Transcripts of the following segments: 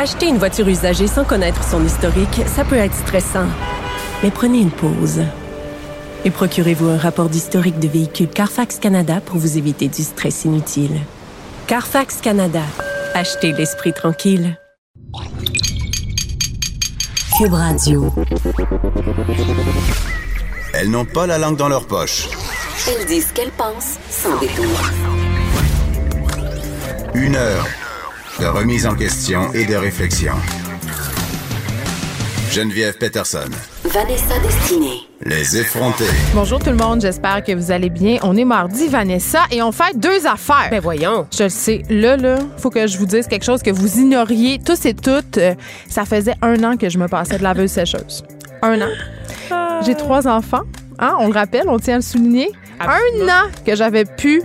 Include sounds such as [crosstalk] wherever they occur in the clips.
Acheter une voiture usagée sans connaître son historique, ça peut être stressant. Mais prenez une pause. Et procurez-vous un rapport d'historique de véhicule Carfax Canada pour vous éviter du stress inutile. Carfax Canada. Achetez l'esprit tranquille. Cube Radio. Elles n'ont pas la langue dans leur poche. Elles disent ce qu'elles pensent sans détour. Une heure de remise en question et de réflexion. Geneviève Peterson. Vanessa Destinée. Les effrontés. Bonjour tout le monde, j'espère que vous allez bien. On est mardi, Vanessa, et on fait deux affaires. Ben voyons. Je le sais. Là, là, faut que je vous dise quelque chose que vous ignoriez tous et toutes. Euh, ça faisait un an que je me passais de laveuse sécheuse. Un an. J'ai trois enfants. Hein, on le rappelle, on tient à le souligner. Un an que j'avais plus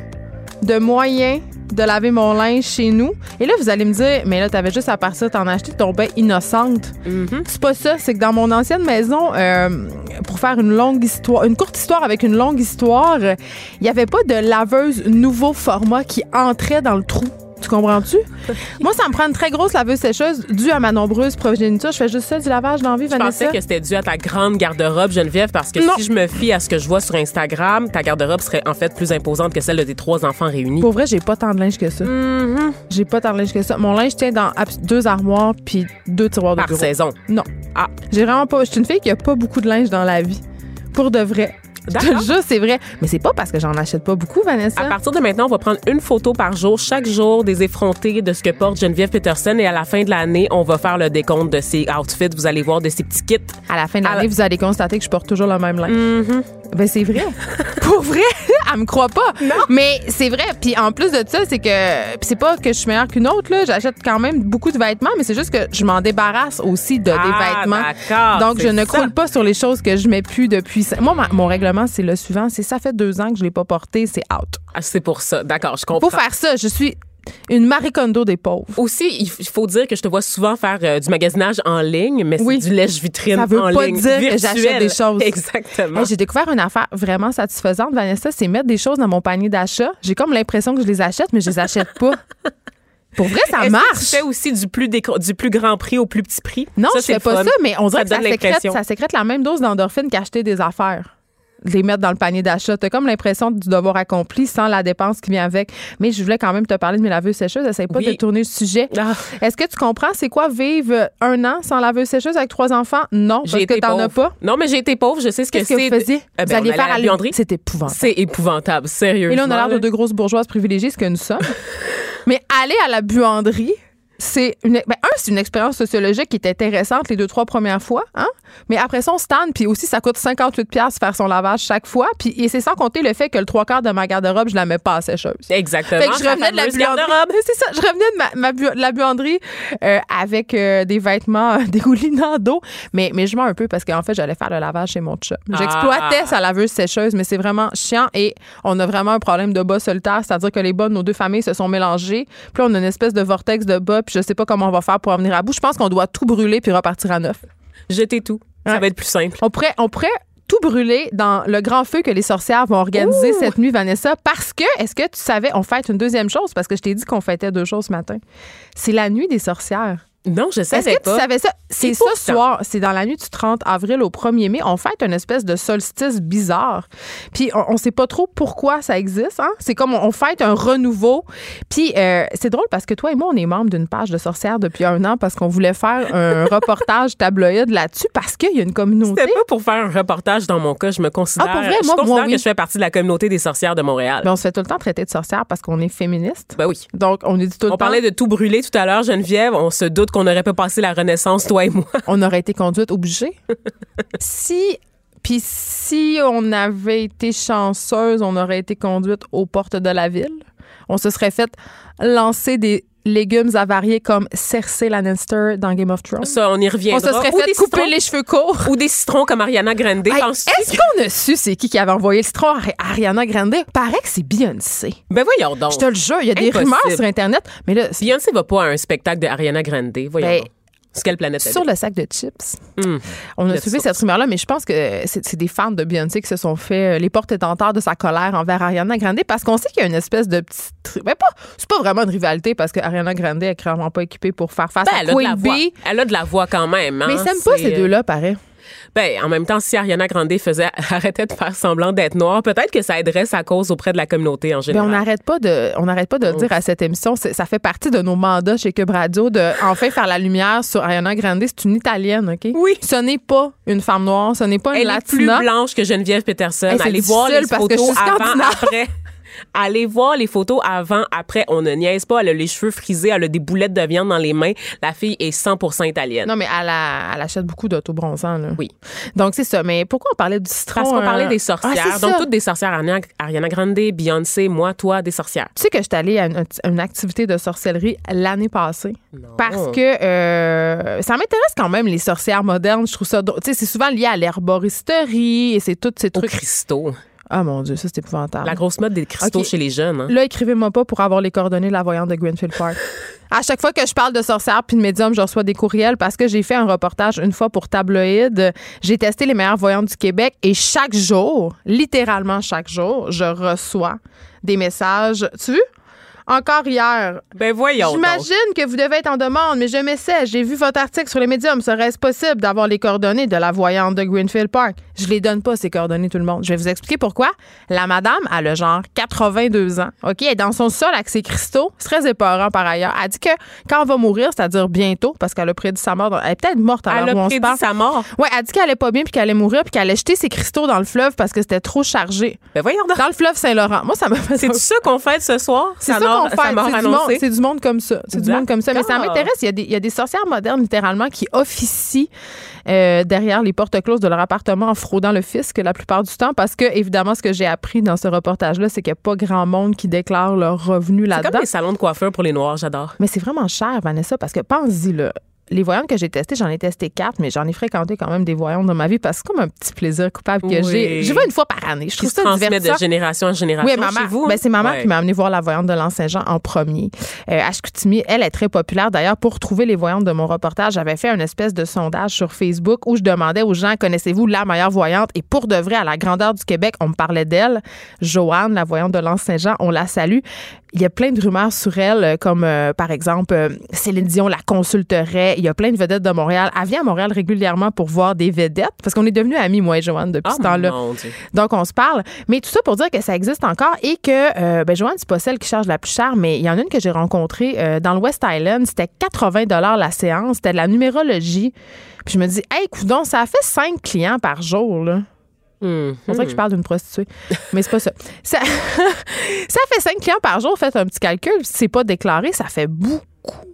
de moyens de laver mon linge chez nous. Et là, vous allez me dire, mais là, t'avais juste à partir t'en acheter ton bain innocente. C'est pas ça. C'est que dans mon ancienne maison, euh, pour faire une longue histoire, une courte histoire avec une longue histoire, il n'y avait pas de laveuse nouveau format qui entrait dans le trou. Tu comprends-tu? [laughs] Moi, ça me prend une très grosse laveuse sécheuse due à ma nombreuse progéniture. Je fais juste ça du lavage dans la vie, Je Vanessa. pensais que c'était dû à ta grande garde-robe, Geneviève, parce que Non. si je me fie à ce que je vois sur Instagram, ta garde-robe serait en fait plus imposante que celle de tes trois enfants réunis. Pour vrai, j'ai pas tant de linge que ça. J'ai pas tant de linge que ça. Mon linge tient dans deux armoires puis deux tiroirs de Par bureau. saison. Non. Ah. J'ai vraiment pas. Je suis une fille qui a pas beaucoup de linge dans la vie. Pour de vrai. Je te D'accord. jure, c'est vrai. Mais c'est pas parce que j'en achète pas beaucoup, Vanessa. À partir de maintenant, on va prendre une photo par jour, chaque jour, des effrontés de ce que porte Geneviève Peterson. Et à la fin de l'année, on va faire le décompte de ses outfits. Vous allez voir de ses petits kits. À la fin de l'année, la- vous allez constater que je porte toujours le même linge. Mm-hmm. Ben c'est vrai. [laughs] Pour vrai, elle me croit pas. Mais c'est vrai. Puis en plus de ça, c'est que c'est pas que je suis meilleure qu'une autre là. J'achète quand même beaucoup de vêtements, mais c'est juste que je m'en débarrasse aussi de des Ah, vêtements. Donc je ne ça. croule pas sur les choses que je mets plus depuis. Moi, ma- mon règlement c'est le suivant. C'est ça fait deux ans que je l'ai pas porté, c'est out. Ah, c'est pour ça. D'accord, je comprends. Faut faire ça. Je suis une Marie Kondo des pauvres. Aussi, il faut dire que je te vois souvent faire euh, du magasinage en ligne, mais Oui. c'est du lèche-vitrine Ça veut en pas ligne. dire que j'achète des choses. [laughs] Exactement. Hey, j'ai découvert une affaire vraiment satisfaisante, Vanessa, c'est mettre des choses dans mon panier d'achat. J'ai comme l'impression que je les achète, mais je les achète pas. [laughs] Pour vrai, ça que marche. Tu fais aussi du plus, du plus grand prix au plus petit prix? Non, Ça, je fais pas fun. ça, mais on dirait que ça sécrète, ça sécrète la même dose d'endorphine qu'acheter des affaires. Les mettre dans le panier d'achat. T'as comme l'impression du devoir accompli sans la dépense qui vient avec. Mais je voulais quand même te parler de mes laveuses sécheuses. Essaye pas Oui. de tourner le sujet. Ah. Est-ce que tu comprends? C'est quoi vivre un an sans laveuse sécheuse avec trois enfants? Non, parce que t'en as pas. Non, mais j'ai été pauvre. Je sais ce que Qu'est-ce que c'est. vous faisiez? Eh ben, vous alliez faire à la. C'est épouvantable. C'est épouvantable, sérieusement. Et là, on a l'air de deux grosses bourgeoises privilégiées, ce que nous sommes. [laughs] Mais aller à la buanderie, c'est une, ben, un, c'est une expérience sociologique qui est intéressante les deux, trois premières fois, hein? Mais après ça, on se tanne, puis aussi, ça coûte 58 pièces faire son lavage chaque fois. Puis, et c'est sans compter le fait que le trois quarts de ma garde-robe, je la mets pas à sécheuse. Exactement. Fait que je revenais de la buanderie. [laughs] C'est ça, je revenais de ma, ma bu- de la buanderie euh, avec euh, des vêtements euh, [laughs] dégoulinants d'eau. Mais, mais je mens un peu parce qu'en fait, j'allais faire le lavage chez mon chat. J'exploitais Ah. sa laveuse sécheuse, mais c'est vraiment chiant et on a vraiment un problème de bas solitaire, c'est-à-dire que les bas de nos deux familles se sont mélangés. Puis là, on a une espèce de vortex de bas, puis je sais pas comment on va faire pour en venir à bout. Je pense qu'on doit tout brûler puis repartir à neuf. Jetez tout. Ça Ouais. va être plus simple. On pourrait, on pourrait tout brûler dans le grand feu que les sorcières vont organiser cette nuit, Vanessa, parce que, est-ce que tu savais, on fête une deuxième chose, parce que je t'ai dit qu'on fêtait deux choses ce matin. C'est la nuit des sorcières. Non, je Est-ce savais que tu pas. savais ça? C'est ce soir, c'est dans la nuit du 30 avril au 1er mai. On fête une espèce de solstice bizarre. Puis on, on sait pas trop pourquoi ça existe. Hein? C'est comme on, on fête un renouveau. Puis euh, c'est drôle parce que toi et moi, on est membres d'une page de sorcières depuis un an parce qu'on voulait faire un [laughs] reportage tabloïd là-dessus parce qu'il y a une communauté. C'était pas pour faire un reportage dans mon cas. Je me considère, Ah, pour vrai? je Moi, considère moi, que je fais partie de la communauté des sorcières de Montréal. Ben, on se fait tout le temps traiter de sorcières parce qu'on est féministe. Ben oui. Donc, on est dit tout le On temps. parlait de tout brûler tout à l'heure, Geneviève. On se doute qu'on n'aurait pas passé la Renaissance, toi et moi. [laughs] on aurait été conduite obligée. si puis si on avait été chanceuse, on aurait été conduite aux portes de la ville. On se serait fait lancer des légumes avariés comme Cersei Lannister dans Game of Thrones. Ça, on y on reviendra. se serait Ou fait des couper citrons. les cheveux courts. Ou des citrons comme Ariana Grande. Hey, Est-ce qu'on a su c'est qui qui avait envoyé le citron à Ari- Ariana Grande? Paraît que c'est Beyoncé. Ben voyons donc. Je te le jure, il y a des rumeurs sur Internet. Mais là, Beyoncé va pas à un spectacle de Ariana Grande. Voyons ben, donc. Sur quelle planète Sur le sac de chips. Hum. On a suivi cette rumeur-là, mais je pense que c'est des fans de Beyoncé qui se sont fait euh, les portes étentards de sa colère envers Ariana Grande parce qu'on sait qu'il y a une espèce de petite. tri- Mais pas, c'est pas vraiment une rivalité parce que Ariana Grande est clairement pas équipée pour faire face Ben, à elle, a de la voix. Elle a de la voix quand même. hein. Mais ils s'aiment pas ces euh, deux-là, pareil. Ben, en même temps, si Ariana Grande faisait [laughs] arrêtait de faire semblant d'être noire, peut-être que ça aiderait sa cause auprès de la communauté en Ben, général. on n'arrête pas de, on n'arrête pas de le dire à cette émission. Ça fait partie de nos mandats chez Cube Radio de enfin faire la lumière sur Ariana Grande. C'est une italienne, ok? Oui. Ce n'est pas une femme noire, ce n'est pas une Elle est plus latina. blanche que Geneviève Peterson. Hey, Allez voir les parce que je suis avant, après. [laughs] Allez voir les photos avant, après. On ne niaise pas. Elle a les cheveux frisés, elle a des boulettes de viande dans les mains. La fille est 100% italienne. Non, mais elle, a- elle achète beaucoup d'autobronzants. là. Oui. Donc, c'est ça. Mais pourquoi on parlait du citron? Parce qu'on parlait des Ah, sorcières. Donc, toutes des sorcières. Ariana, Grande, Beyoncé, moi, toi, des sorcières. Tu sais que je suis allée à une, une activité de sorcellerie l'année passée. Parce que euh, ça m'intéresse quand même, les sorcières modernes. Je trouve ça. Tu sais, c'est souvent lié à l'herboristerie et c'est tous ces Aux trucs. cristaux. Ah mon Dieu, ça, c'est épouvantable. La grosse mode des cristaux chez les jeunes. hein. Là, écrivez-moi pas pour avoir les coordonnées de la voyante de Greenfield Park. [laughs] À chaque fois que je parle de sorcières puis de médium, je reçois des courriels parce que j'ai fait un reportage une fois pour Tabloïd. J'ai testé les meilleures voyantes du Québec et chaque jour, littéralement chaque jour, je reçois des messages. Tu veux? Encore hier, Ben voyons. J'imagine que vous devez être en demande, mais je m'essaie. J'ai vu votre article sur les médiums. Serait-ce possible d'avoir les coordonnées de la voyante de Greenfield Park? Je les donne pas, ces coordonnées, tout le monde. Je vais vous expliquer pourquoi. La madame, a genre 82 ans. OK? Elle est dans son sol avec ses cristaux. C'est très épeurant par ailleurs. Elle dit que quand elle va mourir, c'est-à-dire bientôt, parce qu'elle a prédit sa mort. Elle est peut-être morte à Elle l'heure où a on se prédit parle. sa mort. Ouais, elle dit qu'elle allait pas bien puis qu'elle allait mourir puis qu'elle allait jeter ses cristaux dans le fleuve parce que c'était trop chargé. Ben voyons donc. Dans le fleuve Saint-Laurent. Moi, ça me fait C'est ça qu'on fait ce soir? c'est ça mort- qu'on sa fait. mort C'est du, monde, annoncée? c'est du monde comme ça. C'est du monde comme ça. Mais ça m'intéresse. Il y, a des, il y a des sorcières modernes, littéralement, qui officient euh, derrière les portes closes de leur appartement en fraudant le fisc la plupart du temps. Parce que, évidemment, ce que j'ai appris dans ce reportage-là, c'est qu'il n'y a pas grand monde qui déclare leurs revenus C'est comme là-dedans. les salons de coiffeur pour les noirs, j'adore. Mais c'est vraiment cher, Vanessa, parce que pense-y, là. Les voyantes que j'ai testées, j'en ai testé quatre, mais j'en ai fréquenté quand même des voyantes dans ma vie parce que c'est comme un petit plaisir coupable que Oui. j'ai. Je vais une fois par année. Je Qui trouve se ça transmet divertissant. de génération en génération Oui, maman, chez vous? ben, c'est maman Ouais. qui m'a amené voir la voyante de l'Anse-Saint-Jean en premier. Euh, elle est très populaire. D'ailleurs, pour trouver les voyantes de mon reportage, j'avais fait une espèce de sondage sur Facebook où je demandais aux gens connaissez-vous la meilleure voyante? Et pour de vrai, à la grandeur du Québec, on me parlait d'elle. Joanne, la voyante de l'Anse-Saint-Jean, on la salue. Il y a plein de rumeurs sur elle, euh, comme euh, par exemple euh, Céline Dion la consulterait. Il y a plein de vedettes de Montréal. Elle vient à Montréal régulièrement pour voir des vedettes parce qu'on est devenus amis, moi et Joanne, depuis Ah, ce temps-là. Donc, on se parle. Mais tout ça pour dire que ça existe encore et que, euh, ben, Joanne, c'est pas celle qui charge la plus chère, mais il y en a une que j'ai rencontrée euh, dans le West Island. C'était 80 la séance. C'était de la numérologie. Puis je me dis, hey, coudon, ça a fait 5 clients par jour, là. Hum, On dirait que je parle d'une prostituée. Mais c'est pas ça. Ça, [laughs] ça fait 5 clients par jour. Faites un petit calcul. Si c'est pas déclaré, ça fait beaucoup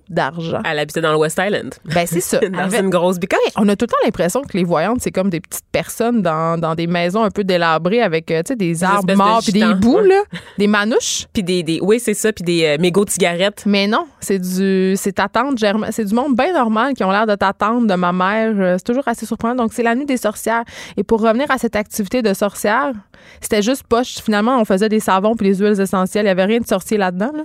d'argent. Elle habitait dans le West Island. Ben, c'est ça. [laughs] dans Avec- une grosse bicoche. on a tout le temps l'impression que les voyantes, c'est comme des petites personnes dans, dans des maisons un peu délabrées avec euh, tu sais, des arbres morts puis des Ouais. là, des manouches. [laughs] Puis des, des, oui, c'est ça, puis des euh, mégots de cigarettes. Mais non, c'est du c'est ta tante Germaine, c'est du monde bien normal qui ont l'air de ta tante, de ma mère. Euh, C'est toujours assez surprenant. Donc c'est la nuit des sorcières. Et pour revenir à cette activité de sorcière, c'était juste poche. Finalement, on faisait des savons puis des huiles essentielles. Il y avait rien de sorcier là-dedans. Là.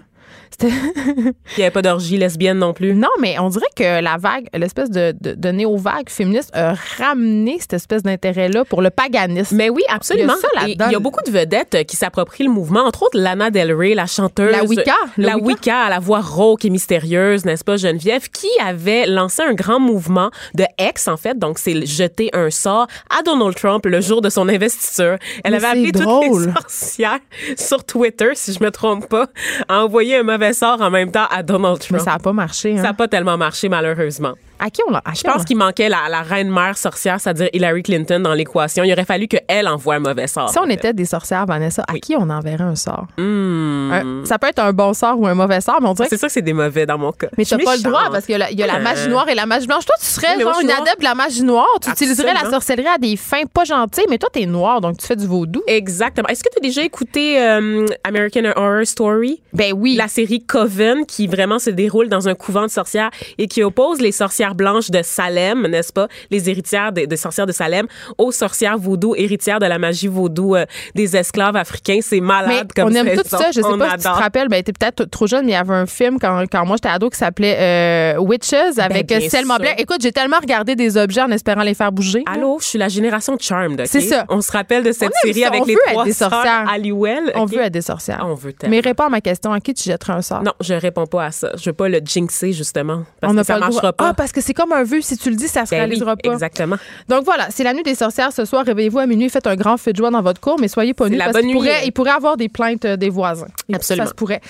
[laughs] Il n'y avait pas d'orgie lesbienne non plus. Non, mais on dirait que la vague, l'espèce de, de, de néo-vague féministe a ramené cette espèce d'intérêt-là pour le paganisme. Mais oui, absolument. Il y a il y beaucoup de vedettes euh, qui s'approprient le mouvement, entre autres Lana Del Rey, la chanteuse. La Wicca, La Wicca. Wicca, à la voix rauque et mystérieuse, n'est-ce pas, Geneviève, qui avait lancé un grand mouvement de ex, en fait. Donc, c'est jeter un sort à Donald Trump le jour de son investiture. Elle Mais avait appelé drôle. toutes les sorcières sur Twitter, si je me trompe pas, à envoyer un mauvais sort en même temps à Donald Mais Trump. ça n'a pas marché. Ça Hein? n'a pas tellement marché, malheureusement. À qui on qui Je pense qu'il manquait la, la reine-mère sorcière, c'est-à-dire Hillary Clinton dans l'équation. Il aurait fallu qu'elle envoie un mauvais sort. Si on était des sorcières, Vanessa, à qui on enverrait un sort? Hmm. Un- ça peut être un bon sort ou un mauvais sort, mais on dirait que C'est sûr que c'est des mauvais dans mon cas. mais t'as pas le droit parce qu'il y a y a la magie noire et la magie blanche. Toi, tu serais genre une adepte de la magie noire. Tu utiliserais la sorcellerie à des fins pas gentilles, mais toi, t'es noire, donc tu fais du vaudou. Exactement. Est-ce que tu as déjà écouté euh, American Horror Story? Ben oui. La série Coven, qui vraiment se déroule dans un couvent de sorcières et qui oppose les sorcières sorcières blanches de Salem, n'est-ce pas? Les héritières des, des sorcières de Salem aux sorcières vaudou, héritières de la magie vaudou euh, des esclaves africains. C'est malade Mais comme on aime tout ça. Je sais On pas si tu te rappelles, ben, t'es peut-être trop jeune, mais il y avait un film quand, quand moi j'étais ado qui s'appelait euh, Witches avec Ben, bien euh, Selma. Blair. Écoute, j'ai tellement regardé des objets en espérant les faire bouger. Allô, je suis la génération Charmed. ok? C'est ça. On se rappelle de cette On série avec On les veut être trois sorcières. Halliwell. On ok? veut être des sorcières. On veut tellement. Mais réponds à ma question. À qui tu jetterais un sort? Non, je réponds pas à ça. Je veux pas le jinxer, justement. Parce on que ça pas marchera pas. Ah, parce que c'est comme un vœu. Si tu le dis, ça se Ben oui, réalisera pas. Exactement. Donc voilà, c'est la nuit des sorcières ce soir. Réveillez-vous à minuit, faites un grand feu de joie dans votre cour, mais soyez pas nus parce qu'il pourrait, il pourrait avoir des plaintes euh, des voisins. Absolument. Ça se pourrait.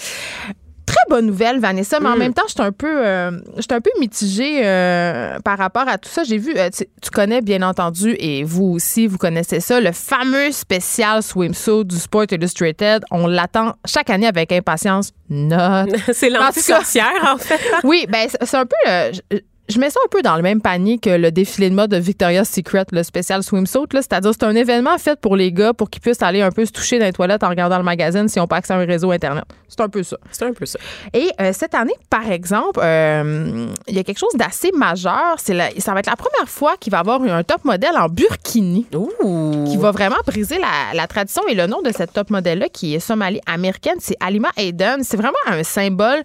Très bonne nouvelle, Vanessa, mais en Mm. même temps, j'étais un peu, euh, un peu mitigée euh, par rapport à tout ça. J'ai vu, euh, tu, tu connais bien entendu, et vous aussi, vous connaissez ça, le fameux spécial swimsuit du Sport Illustrated. On l'attend chaque année avec impatience. Note. [laughs] c'est l'anti-sorcière, en fait. [laughs] Oui, ben c'est c'est un peu. Je, mets ça un peu dans le même panier que le défilé de mode de Victoria's Secret, le spécial swimsuit. là. C'est-à-dire, c'est un événement fait pour les gars pour qu'ils puissent aller un peu se toucher dans les toilettes en regardant le magazine s'ils n'ont pas accès à un réseau Internet. C'est un peu ça. C'est un peu ça. Et euh, cette année, par exemple, euh, il y a quelque chose d'assez majeur. C'est ça va être la première fois qu'il va y avoir un top modèle en burkini Ouh. qui va vraiment briser la, la tradition. Et le nom de cette top modèle-là, qui est somalie américaine, c'est Alima Hayden. C'est vraiment un symbole.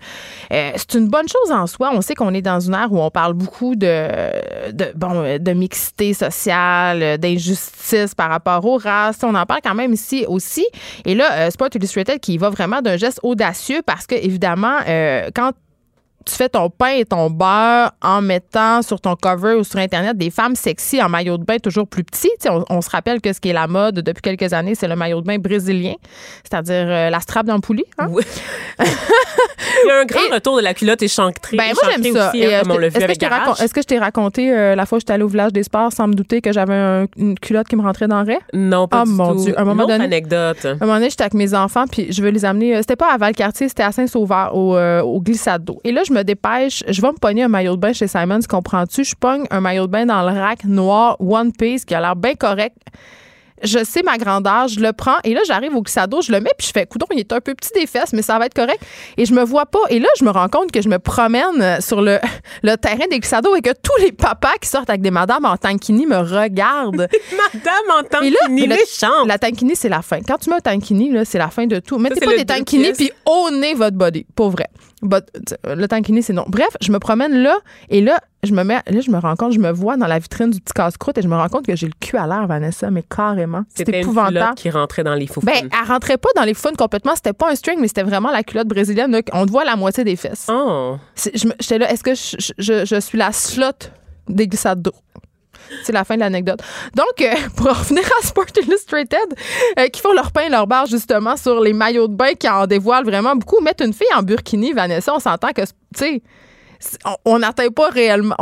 Euh, c'est une bonne chose en soi. On sait qu'on est dans une ère où on parle beaucoup de, de, bon, de mixité sociale, d'injustice par rapport aux races. On en parle quand même ici aussi. Et là, euh, Sport Illustrated qui va vraiment d'un geste audacieux parce que, évidemment, euh, quand tu fais ton pain et ton beurre en mettant sur ton cover ou sur Internet des femmes sexy en maillot de bain toujours plus petit. On, on se rappelle que ce qui est la mode depuis quelques années, c'est le maillot de bain brésilien, c'est-à-dire euh, la strap dans le poulie. hein? Oui. [laughs] Il y a un grand retour de la culotte échancrée. Ben, moi, j'aime ça. Aussi, hein, euh, est-ce que je t'ai que je raconté euh, la fois où j'étais allée au village des sports sans me douter que j'avais un- une culotte qui me rentrait dans le raie? Non, pas Oh, du mon tout. Dieu, à un moment donné- anecdote. À un moment donné, j'étais avec mes enfants, puis je veux les amener. euh, C'était pas à Valcartier, c'était à Saint-Sauveur, au, euh, au glissade d'eau. Et là, je me dépêche, je vais me pogner un maillot de bain chez Simons, comprends-tu? Je pogne un maillot de bain dans le rack noir One Piece qui a l'air bien correct. Je sais ma grandeur, je le prends et là j'arrive au glissade d'eau, je le mets puis je fais coudon, il est un peu petit des fesses mais ça va être correct et je me vois pas et là je me rends compte que je me promène euh, sur le, [laughs] le terrain des glissades d'eau et que tous les papas qui sortent avec des madames en tankini me regardent. [laughs] Madame en tant Et là, que ni le- méchante. La tankini, c'est la fin. Quand tu mets un tankini, là, c'est la fin de tout. Mettez pas des tankini pièces. puis ownez votre body. Pour vrai. But, le tankini, c'est non. Bref, je me promène là et là, je me mets, là, je me rends compte, je me vois dans la vitrine du petit casse-croûte et je me rends compte que j'ai le cul à l'air, Vanessa, mais carrément. C'est C'était épouvantable. qui rentrait dans les fous. Ben, elle rentrait pas dans les fun complètement. C'était pas un string, mais c'était vraiment la culotte brésilienne. là, On te voit la moitié des fesses. oh. J'étais là, est-ce que je, je- je- je suis la slot des glissades d'eau? C'est la fin de l'anecdote. Donc, euh, [laughs] pour en revenir à Sport Illustrated, euh, qui font leur pain et leur barre justement sur les maillots de bain qui en dévoilent vraiment beaucoup. Mettre une fille en burkini, Vanessa, on s'entend que, tu on- n'atteint pas réellement.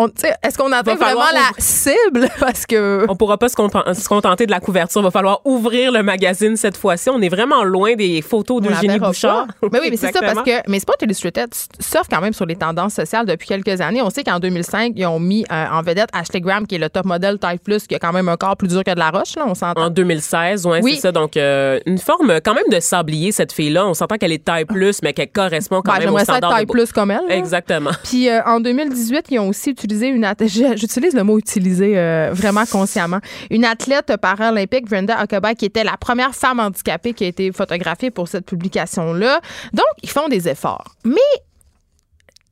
Est-ce qu'on atteint vraiment la ouvrir- cible? [laughs] Parce que. On pourra pas se, conten- se contenter de la couverture. Va falloir ouvrir le magazine cette fois-ci. On est vraiment loin des photos d'Eugénie verra Bouchard. Mais oui, mais c'est ça parce que mais Sport Illustrated surfe quand même sur les tendances sociales depuis quelques années. On sait qu'en 2005, ils ont mis euh, en vedette Ashley Graham qui est le top modèle taille plus qui a quand même un corps plus dur que de la roche là, on s'entend. En 2016, ouais, Oui. c'est ça. Donc, euh, une forme quand même de sablier, cette fille-là. On s'entend qu'elle est taille plus, mais qu'elle correspond quand Ben, même au j'aimerais standard taille de plus comme elle. là. Exactement. Puis euh, en 2018, ils ont aussi utilisé une athlète. [laughs] J'utilise le mot utiliser euh, vraiment consciemment. Une athlète paralympique, Brenda Okabai, qui était la première femme handicapée qui a été photographiée pour cette publication-là. Donc, ils font des efforts. Mais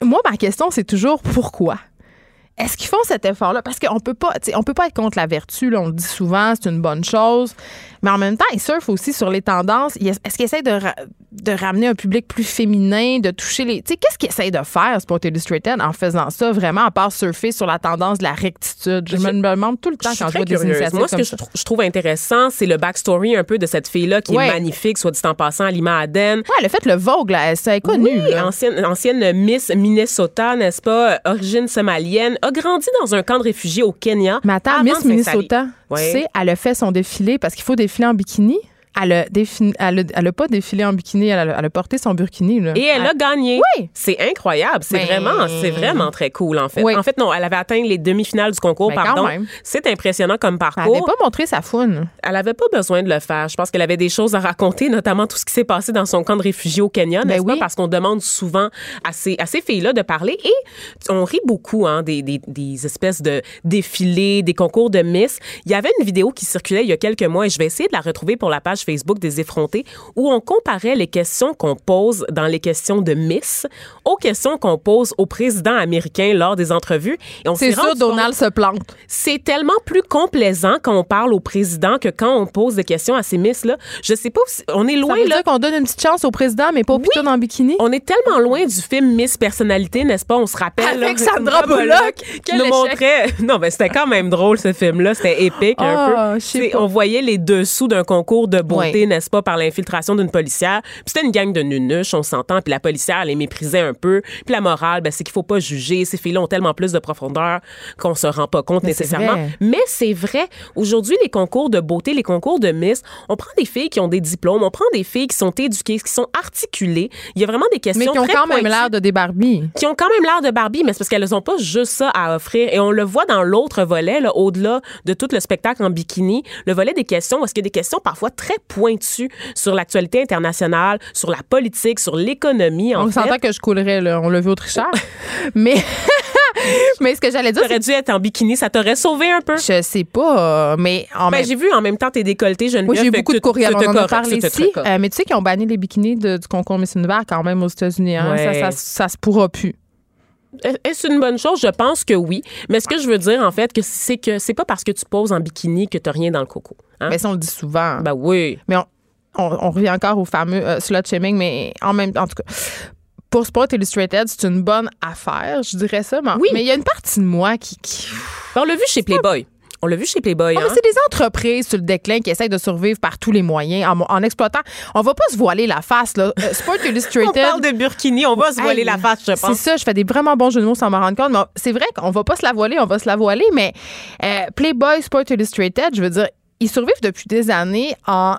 moi, ma question, c'est toujours pourquoi? Est-ce qu'ils font cet effort-là? Parce qu'on peut pas, on peut pas être contre la vertu, on le dit souvent, c'est une bonne chose. Mais en même temps, ils surfent aussi sur les tendances. Est-ce qu'ils essayent de, ra- de ramener un public plus féminin, de toucher les. Tu sais, qu'est-ce qu'ils essayent de faire, Sport Illustrated, en faisant ça, vraiment, à part surfer sur la tendance de la rectitude? Je, Je- me demande tout le temps Je quand je vois des curieuse. initiatives Moi, ce comme que ça. je, trou- je trouve intéressant, c'est le backstory un peu de cette fille-là qui Ouais. est magnifique, soit dit en passant, Lima Aden. Ouais, elle a fait le Vogue, là. Elle s'est connue, Oui, là. ancienne, ancienne Miss Minnesota, n'est-ce pas? Origine somalienne. A grandi dans un camp de réfugiés au Kenya. Mais attends, Miss. Minnesota, Ouais. tu sais, elle a fait son défilé parce qu'il faut défiler en bikini. Elle a, défini- elle, a, elle a pas défilé en bikini, elle a, elle a porté son burkini. Là. Et elle a gagné. Oui. C'est incroyable. C'est Mais- vraiment, c'est vraiment très cool, en fait. Oui. En fait, non, elle avait atteint les demi-finales du concours, Ben, pardon. C'est impressionnant comme Elle parcours. n'avait pas montré sa foune. Elle avait pas besoin de le faire. Je pense qu'elle avait des choses à raconter, notamment tout ce qui s'est passé dans son camp de réfugiés au Kenya, Ben n'est-ce pas? oui. Parce qu'on demande souvent à ces, à ces filles-là de parler et on rit beaucoup hein, des, des, des espèces de défilés, des concours de Miss. Il y avait une vidéo qui circulait il y a quelques mois et je vais essayer de la retrouver pour la page Facebook des effrontés où on comparait les questions qu'on pose dans les questions de Miss aux questions qu'on pose au président américain lors des entrevues. Et on C'est sûr, rendu compte- Donald se plante. c'est tellement plus complaisant quand on parle au président que quand on pose des questions à ces Miss-là. Je sais pas, si- on est Ça loin, veut là. dire qu'on donne une petite chance au président, mais pas au piton en bikini? On est tellement loin du film Miss Personnalité, n'est-ce pas? On se rappelle. Avec là, Sandra Bullock. qui nous montrait. [laughs] Non, mais c'était quand même drôle, ce film-là. C'était épique, un Ah, peu. pas. On voyait les dessous d'un concours de beauté, N'est-ce pas, par l'infiltration d'une policière. Puis c'était une gang de nunuches, on s'entend. Puis la policière, elle les méprisait un peu. Puis la morale, ben, c'est qu'il faut pas juger. Ces filles-là ont tellement plus de profondeur qu'on se rend pas compte Mais nécessairement. Mais c'est vrai. Aujourd'hui, les concours de beauté, les concours de Miss, on prend des filles qui ont des diplômes, on prend des filles qui sont éduquées, qui sont articulées. Il y a vraiment des questions Mais qui ont très quand même l'air de des Barbie. qui ont quand même l'air de Barbie, mais c'est parce qu'elles n'ont pas juste ça à offrir. Et on le voit dans l'autre volet, là, au-delà de tout le spectacle en bikini, le volet des questions, est-ce qu'il y a des questions parfois très pointues sur l'actualité internationale, sur la politique, sur l'économie, On s'entend que je coulerais, là. On l'a vu au tricheur. [laughs] mais, [laughs] mais ce que j'allais dire, T'aurais dû être en bikini, ça t'aurait sauvé un peu. je sais pas, euh, mais en Ben, même j'ai vu en même temps tes décolletés, Geneviève. Moi, j'ai eu beaucoup de courriels. On en a parlé ici. Euh, mais tu sais qu'ils ont banni les bikinis de- du concours Miss Univers quand même aux États-Unis. Hein? Ouais. Ça, ça, ça se pourra plus. Est-ce une bonne chose? Je pense que oui. Mais ce que je veux dire, en fait, que c'est que c'est pas parce que tu poses en bikini que t'as rien dans le coco. Hein? Mais ça, on le dit souvent. Ben oui. Mais on, on- on revient encore au fameux euh, slut shaming, mais en même temps, en tout cas. Pour Sport Illustrated, c'est une bonne affaire, je dirais ça. Mais, Oui. mais il y a une partie de moi qui. qui... Ben, on l'a vu chez Playboy. On l'a vu chez Playboy. Hein? c'est des entreprises sur le déclin qui essayent de survivre par tous les moyens en, en exploitant. On va pas se voiler la face, là. Euh, Sport [laughs] Illustrated. On parle de burkini, on va se voiler Hey, la face, je C'est pense. ça, je fais des vraiment bons jeux de mots sans m'en rendre compte. C'est vrai qu'on va pas se la voiler, on va se la voiler, mais euh, Playboy, Sport Illustrated, je veux dire, ils survivent depuis des années en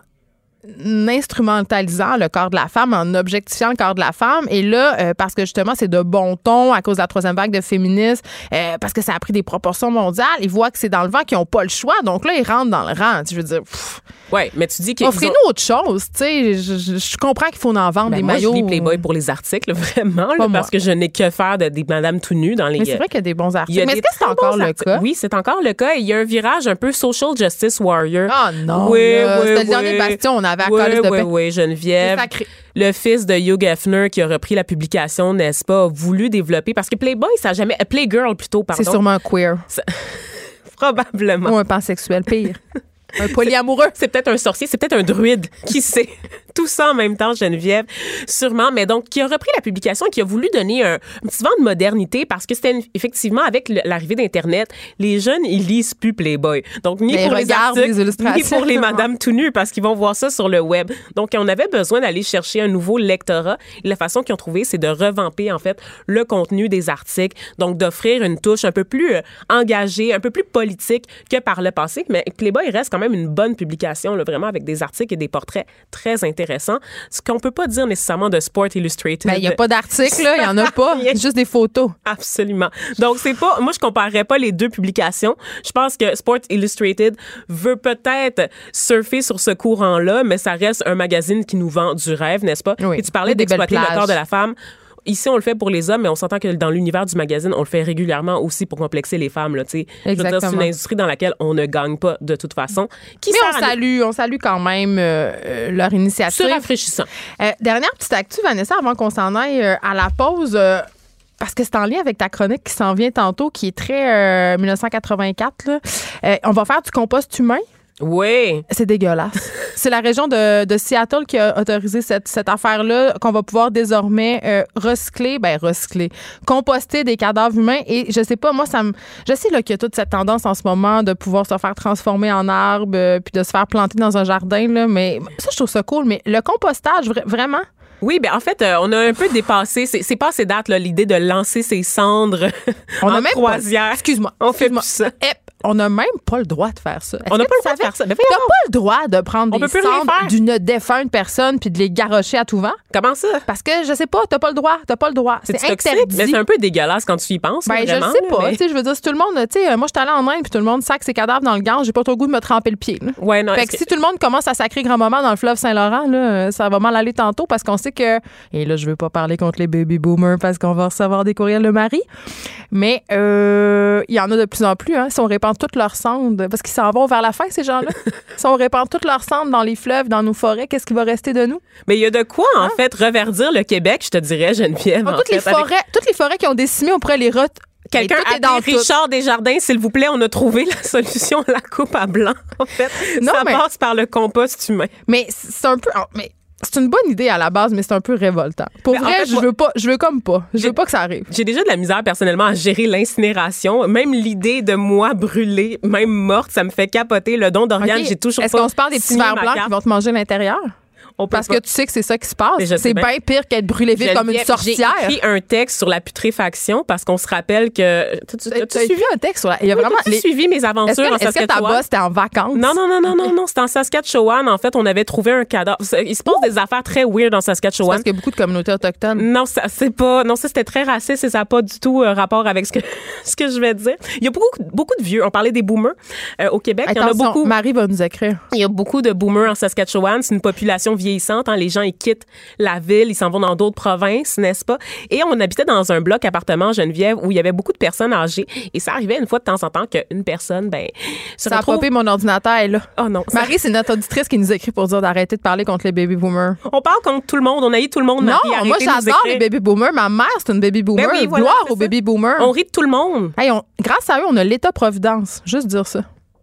instrumentalisant le corps de la femme, en objectifiant le corps de la femme. Et là, euh, parce que justement, c'est de bon ton à cause de la troisième vague de féministes, euh, parce que ça a pris des proportions mondiales, ils voient que c'est dans le vent qu'ils n'ont pas le choix. Donc là, ils rentrent dans le rang. Je veux dire, pff, Ouais, mais tu dis qu'ils offrez-nous ont- autre chose. Tu sais, je, je- je comprends qu'il faut en vendre Ben, des moi, maillots. je lis Playboy pour les articles, [laughs] vraiment, là, parce que je n'ai que faire de des madames tout nues dans les. Mais c'est vrai qu'il y a des bons articles. a Mais est-ce que c'est encore le cas? Oui, c'est encore le cas. Il y a un virage un peu social justice warrior. Ah non, Oui, là, oui, c'était le oui. dernier bastion, on avait à oui, de oui, Geneviève. Le fils de Hugh Hefner qui a repris la publication, n'est-ce pas, a voulu développer parce que Playboy, ça a jamais, Playgirl plutôt, pardon. C'est sûrement queer. [laughs] probablement. Ou un pansexuel, pire. [laughs] un polyamoureux. C'est peut-être un sorcier, c'est peut-être un druide, qui sait? [laughs] Tout ça en même temps, Geneviève, sûrement. Mais donc, qui a repris la publication et qui a voulu donner un, un petit vent de modernité parce que c'était une- effectivement avec l'arrivée d'Internet, les jeunes, ils lisent plus Playboy. Donc, ni Mais pour les articles, les ni pour les [laughs] madames tout nues parce qu'ils vont voir ça sur le web. Donc, on avait besoin d'aller chercher un nouveau lectorat. Et la façon qu'ils ont trouvé, c'est de revamper, en fait, le contenu des articles. Donc, d'offrir une touche un peu plus euh, engagée, un peu plus politique que par le passé. Mais Playboy reste quand même une bonne publication, là, vraiment, avec des articles et des portraits très intéressants. Ce qu'on peut pas dire nécessairement de Sport Illustrated. Ben, Il n'y a pas d'article. Il n'y en a [laughs] pas. Juste des photos. Absolument. Donc, c'est pas. Moi, je comparerais pas les deux publications. Je pense que Sports Illustrated veut peut-être surfer sur ce courant-là, mais ça reste un magazine qui nous vend du rêve, n'est-ce pas? Oui. Et tu parlais d'exploiter le corps de la femme. Ici, on le fait pour les hommes, mais on s'entend que dans l'univers du magazine, on le fait régulièrement aussi pour complexer les femmes. Là, dire, c'est Exactement. une industrie dans laquelle on ne gagne pas de toute façon. Qui Mais on à salue, on salue quand même euh, euh, leur initiative. C'est rafraîchissant. Euh, dernière petite actu, Vanessa, avant qu'on s'en aille euh, à la pause. parce que c'est en lien avec ta chronique qui s'en vient tantôt, qui est très euh, 1984. là. Euh, on va faire du compost humain. Oui. C'est dégueulasse. [laughs] c'est la région de, de Seattle qui a autorisé cette, cette affaire-là, qu'on va pouvoir désormais euh, recycler, ben recycler, composter des cadavres humains. Et je sais pas, moi, ça me. Je sais qu'il y a toute cette tendance en ce moment de pouvoir se faire transformer en arbre, euh, puis de se faire planter dans un jardin, là. Mais ça, je trouve ça cool. Mais le compostage, vra- vraiment? Oui, ben en fait, euh, on a un peu dépassé, c'est pas ces dates, là, l'idée de lancer ses cendres On [laughs] en a même croisière. Excuse-moi. On fait plus ça. Ep, on n'a même pas le droit de faire ça. On n'a pas le droit de faire ça. Mais T'as pas le droit de prendre On des cendres d'une défunte personne puis de les garrocher à tout vent? Comment ça? Parce que, je sais pas, t'as pas le droit. T'as pas le droit. C'est interdit. mais c'est un peu dégueulasse quand tu y penses. Ben, là, je vraiment, sais pas. mais- je veux dire, si tout le monde, tu sais, euh, moi, je suis allée en Inde puis tout le monde sac ses cadavres dans le gang, j'ai pas trop le goût de me tremper le pied. là. Ouais, non, Fait que si tout le monde commence à sacrer grand-maman dans le fleuve Saint-Laurent, là, euh, ça va mal aller tantôt parce qu'on sait que. Et là, je veux pas parler contre les baby boomers parce qu'on va recevoir des courriels de mari. Mais euh, il y en a de plus en plus. Hein, si on répand toutes leurs cendres, parce qu'ils s'en vont vers la fin, ces gens-là. [laughs] si on répand toutes leurs cendres dans les fleuves, dans nos forêts, qu'est-ce qui va rester de nous? Mais il y a de quoi, en fait, reverdir le Québec, je te dirais, Geneviève. Bon, toutes, les avec forêts, toutes les forêts qui ont décimé, on pourrait les. Quelqu'un a dans tout. Richard Desjardins, s'il vous plaît, on a trouvé la [laughs] solution à la coupe à blanc. En fait, Non, ça mais- passe par le compost humain. Mais c'est un peu. oh, Mais c'est une bonne idée à la base, mais c'est un peu révoltant. Pour Mais en vrai, fait, je moi- veux pas. Je veux comme pas. Je veux pas que ça arrive. J'ai déjà de la misère personnellement à gérer l'incinération. Même l'idée de moi brûlée, même morte, ça me fait capoter. Le don d'organes, OK. j'ai toujours Est-ce qu'on se parle des petits verres blancs qui vont te manger l'intérieur? On peut Parce pas. que tu sais que c'est ça qui se passe. C'est bien. pire qu'être brûlé vite comme une sorcière. J'ai écrit un texte sur la putréfaction parce qu'on se rappelle que. Tu Tu as as suivi? un texte sur la- Il y a vraiment. As-tu les- suivi mes aventures en que, est-ce que ta Saskatchewan? bosse était en vacances? Non, non, non, non, non, non. C'était en Saskatchewan. En fait, on avait trouvé un cadavre. Il se passe des affaires très weird en Saskatchewan. Parce qu'il y a beaucoup de communautés autochtones. Non, ça c'est pas. Non, ça c'était très raciste et ça n'a pas du tout euh, rapport avec ce que [laughs] ce que je vais dire. Il y a beaucoup beaucoup de vieux. On parlait des boomers euh, au Québec. Il y en a Attention, beaucoup. Marie va nous écrire. Il y a beaucoup de boomers en Saskatchewan. C'est une population vieillissante. hein. Les gens, ils quittent la ville, ils s'en vont dans d'autres provinces, n'est-ce pas? Et on habitait dans un bloc appartement à Geneviève où il y avait beaucoup de personnes âgées. Et ça arrivait une fois de temps en temps qu'une personne, ben, se Ça a retrouve... popé mon ordinateur, là. Oh non. ça- Marie, c'est notre auditrice qui nous écrit pour dire d'arrêter de parler contre les baby boomers. On parle contre tout le monde. On haït tout le monde. Non, Marie. moi de nous j'adore les baby boomers. Ma mère, c'est une baby boomer. Ben oui, voilà, Gloire aux baby boomers. On rit de tout le monde. Hey, on- grâce à eux, on a l'État-providence. Juste dire ça.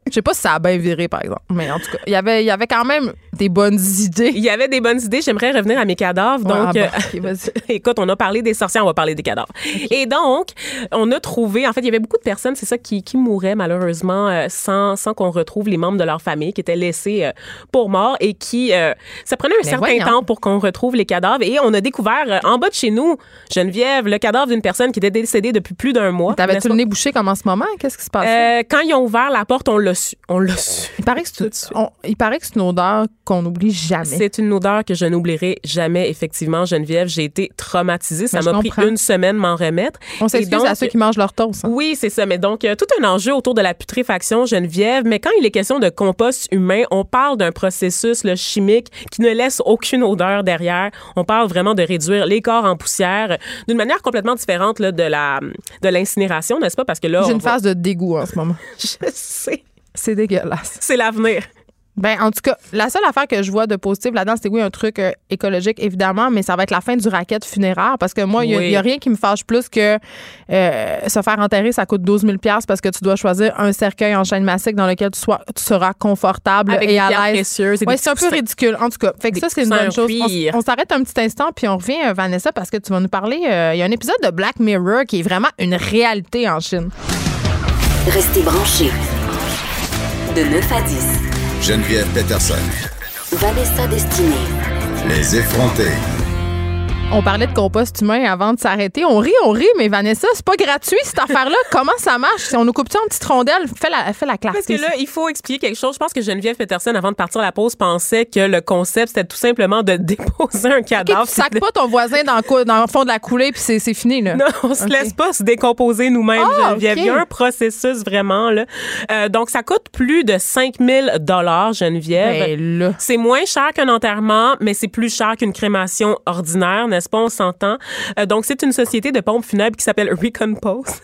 Je sais pas si ça a bien viré, par exemple. Mais en tout cas, il y avait, il y avait quand même des bonnes idées. Il y avait des bonnes idées. J'aimerais revenir à mes cadavres. Ah, Donc, bon, euh, vas-y. [laughs] écoute, on a parlé des sorcières, on va parler des cadavres. Et donc, on a trouvé, en fait, il y avait beaucoup de personnes, c'est ça, qui, qui mouraient malheureusement euh, sans, sans qu'on retrouve les membres de leur famille, qui étaient laissés euh, pour morts et qui, euh, ça prenait un Mais certain voyons. temps pour qu'on retrouve les cadavres. Et on a découvert en bas de chez nous, Geneviève, le cadavre d'une personne qui était décédée depuis plus d'un mois. T'avais-tu le nez bouché comme en ce moment? Qu'est-ce qui se passe? Euh, quand ils ont ouvert la porte, on l'a su. On l'a su. il paraît que c'est une odeur qu'on n'oublie jamais. C'est une odeur que je n'oublierai jamais, effectivement, Geneviève. J'ai été traumatisée. Ça m'a pris une semaine m'en remettre. On s'excuse à ceux qui mangent leur toast. hein. Oui, c'est ça. Mais donc, euh, tout un enjeu autour de la putréfaction, Geneviève. Mais quand il est question de compost humain, on parle d'un processus chimique qui ne laisse aucune odeur derrière. On parle vraiment de réduire les corps en poussière euh, d'une manière complètement différente là, de la de l'incinération, n'est-ce pas? Parce que là, J'ai une va- phase de dégoût en ce moment. [laughs] Je sais. C'est dégueulasse. C'est l'avenir. Ben, en tout cas, la seule affaire que je vois de positif là-dedans, c'est oui, un truc euh, écologique, évidemment, mais ça va être la fin du racket funéraire parce que moi, il y a- Oui. rien qui me fâche plus que euh, se faire enterrer, ça coûte 12 000 parce que tu dois choisir un cercueil en chaîne massique dans lequel tu, sois, tu seras confortable Avec et à l'aise. Ouais, c'est un peu ridicule. En tout cas, fait que ça, c'est une bonne chose. On, s'arrête un petit instant, puis on revient, euh, Vanessa, parce que tu vas nous parler. euh, Il y a un épisode de Black Mirror qui est vraiment une réalité en Chine. Restez branchés. De 9 à 10. Geneviève Peterson. Vanessa Destinée. Les effrontés. On parlait de compost humain avant de s'arrêter. On rit, on rit, mais Vanessa, c'est pas gratuit cette affaire-là. [laughs] Comment ça marche? Si on nous coupe ça en petites rondelles, fais la, fais la clarté. Parce que là, il faut expliquer quelque chose. Je pense que Geneviève Peterson, avant de partir à la pause, pensait que le concept, c'était tout simplement de [laughs] déposer un cadavre. tu sacs pas ton voisin dans, le cou- dans le fond de la coulée, puis c'est fini, là. Non, on se laisse pas se décomposer nous-mêmes, Ah, Geneviève. Il y a un processus vraiment là. Euh, donc ça coûte plus de 5000 dollars, Geneviève. Ben. C'est moins cher qu'un enterrement, mais c'est plus cher qu'une crémation ordinaire, n'est-ce Euh, donc, c'est une société de pompes funèbres qui s'appelle Recompose.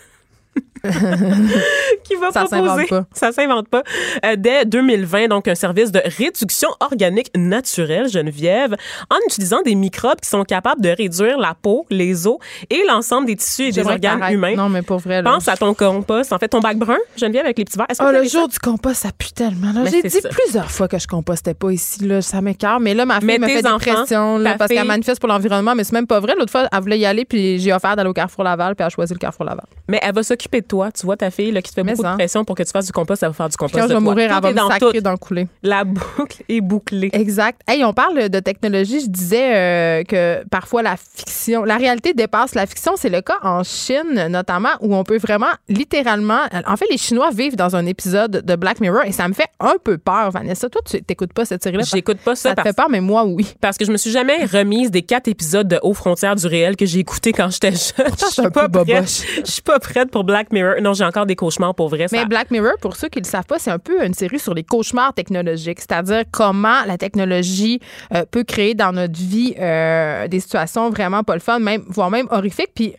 [laughs] [laughs] qui va Ça proposer, s'invente pas. [laughs] ça s'invente pas, euh, dès 2020, donc un service de réduction organique naturelle, Geneviève, en utilisant des microbes qui sont capables de réduire la peau, les os et l'ensemble des tissus et des organes humains. Non, mais pour vrai, là. Pense à ton compost. En fait, ton bac brun, Geneviève, avec les petits verres. Oh, le ça? jour du compost, ça pue tellement. là. Mais J'ai dit ça. plusieurs fois que je compostais pas ici. Là, ça m'écarte. Mais là, ma fille me fait des enfants, pressions là, ta parce qu'elle manifeste pour l'environnement. Mais c'est même pas vrai. L'autre fois, elle voulait y aller, puis j'ai offert d'aller au Carrefour Laval, puis elle a choisi le Carrefour Laval. Mais elle va s'occuper de toi. Tu vois ta fille là, qui te fait Mais beaucoup de pression pour que tu fasses du compost, ça va faire du compost. Quand je de vais toi. mourir, elle va sacrer dans le coulé. La boucle est bouclée. Exact. Hey, on parle de technologie. Je disais euh, que parfois la fiction, la réalité dépasse la fiction. C'est le cas en Chine, notamment, où on peut vraiment littéralement. En fait, les Chinois vivent dans un épisode de Black Mirror et ça me fait un peu peur, Vanessa. Toi, tu t'écoutes pas cette série-là? J'écoute pas ça, Ça te parce, fait peur, mais moi, oui. parce que je me suis jamais remise des quatre épisodes de Haut Frontières du réel que j'ai écouté quand j'étais jeune. [laughs] Je suis pas prête. Je suis pas prête pour Black Mirror. Non, j'ai encore des cauchemars pour vrai. Mais Black Mirror, pour ceux qui ne le savent pas, c'est un peu une série sur les cauchemars technologiques, c'est-à-dire comment la technologie euh, peut créer dans notre vie euh, des situations vraiment pas le fun, même, voire même horrifiques. Puis,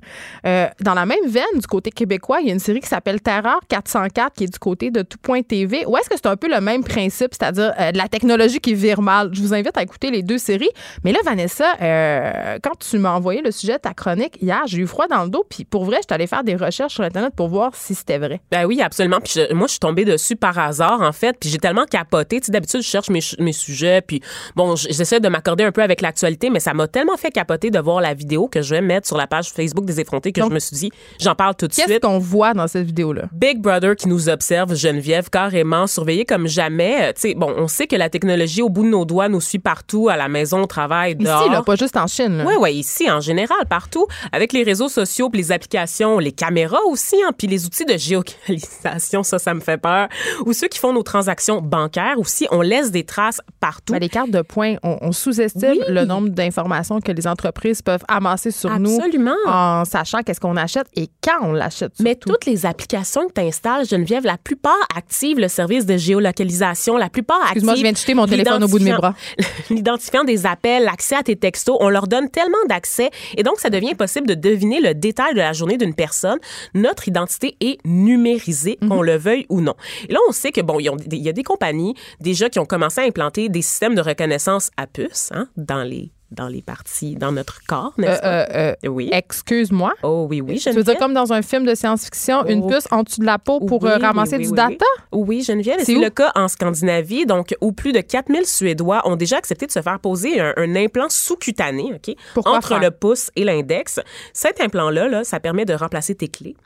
euh, dans la même veine, du côté québécois, il y a une série qui s'appelle Terreur 404, qui est du côté de Tout.tv. Où est-ce que c'est un peu le même principe, c'est-à-dire de la technologie qui vire mal? Je vous invite à écouter les deux séries. Mais là, Vanessa, quand tu m'as envoyé le sujet de ta chronique hier, j'ai eu froid dans le dos. Puis, pour vrai, je suis allée faire des recherches sur Internet pour voir si c'était vrai. Ben oui, absolument. Puis je- moi, je suis tombée dessus par hasard, en fait. Puis j'ai tellement capoté. Tu sais, d'habitude, je cherche mes, mes sujets. Puis bon, j'essaie de m'accorder un peu avec l'actualité, mais ça m'a tellement fait capoter de voir la vidéo que je vais mettre sur la page Facebook des effrontés que Donc, je me suis dit, j'en parle tout de Qu'est-ce suite. qu'on voit dans cette vidéo-là? Big Brother qui nous observe, Geneviève, carrément surveillée comme jamais. Euh, Tu sais, bon, on sait que la technologie au bout de nos doigts nous suit partout, à la maison, au travail, dehors. Ici, là, pas juste en Chine. Oui, oui, ici, en général, partout, avec les réseaux sociaux, puis les applications, les caméras aussi, hein, puis les outils de géolocalisation, ça, ça me fait peur. Ou ceux qui font nos transactions bancaires aussi, on laisse des traces partout. Ben, les cartes de points, on, on sous-estime Oui. le nombre d'informations que les entreprises peuvent amasser sur Absolument. nous en sachant qu'est-ce qu'on achète et quand on l'achète. Mais toutes les applications que tu installes, Geneviève, la plupart activent le service de géolocalisation. La plupart activent. Excuse-moi, je viens de jeter mon téléphone au bout de mes bras. [laughs] L'identifiant des appels, l'accès à tes textos, on leur donne tellement d'accès et donc ça devient possible de deviner le détail de la journée d'une personne. Notre identité est numérisée, Mhm. qu'on le veuille ou non. Et là, on sait que bon, il y, a des- il y a des compagnies déjà qui ont commencé à implanter des systèmes de reconnaissance à puce hein, dans les dans les parties, dans notre corps, Euh, n'est-ce pas? euh, euh, oui. Excuse-moi. Oh oui, oui, Tu veux Geneviève? dire comme dans un film de science-fiction, une Oh. puce en dessous de la peau pour Oui, euh, oui, ramasser oui, du oui, data? oui. Geneviève, C'est le cas en Scandinavie, donc où plus de 4000 Suédois ont déjà accepté de se faire poser un, un implant sous-cutané, OK, Pourquoi entre faire? le pouce et l'index. Cet implant-là, là, ça permet de remplacer tes clés,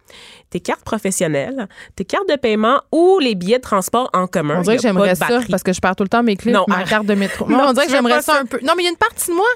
tes cartes professionnelles, tes cartes de paiement ou les billets de transport en commun. On dirait que j'aimerais ça parce que je perds tout le temps mes clés, Non, ma [laughs] carte de métro. Non, on dirait que j'aimerais ça. un peu. Non, mais il y a une partie de moi.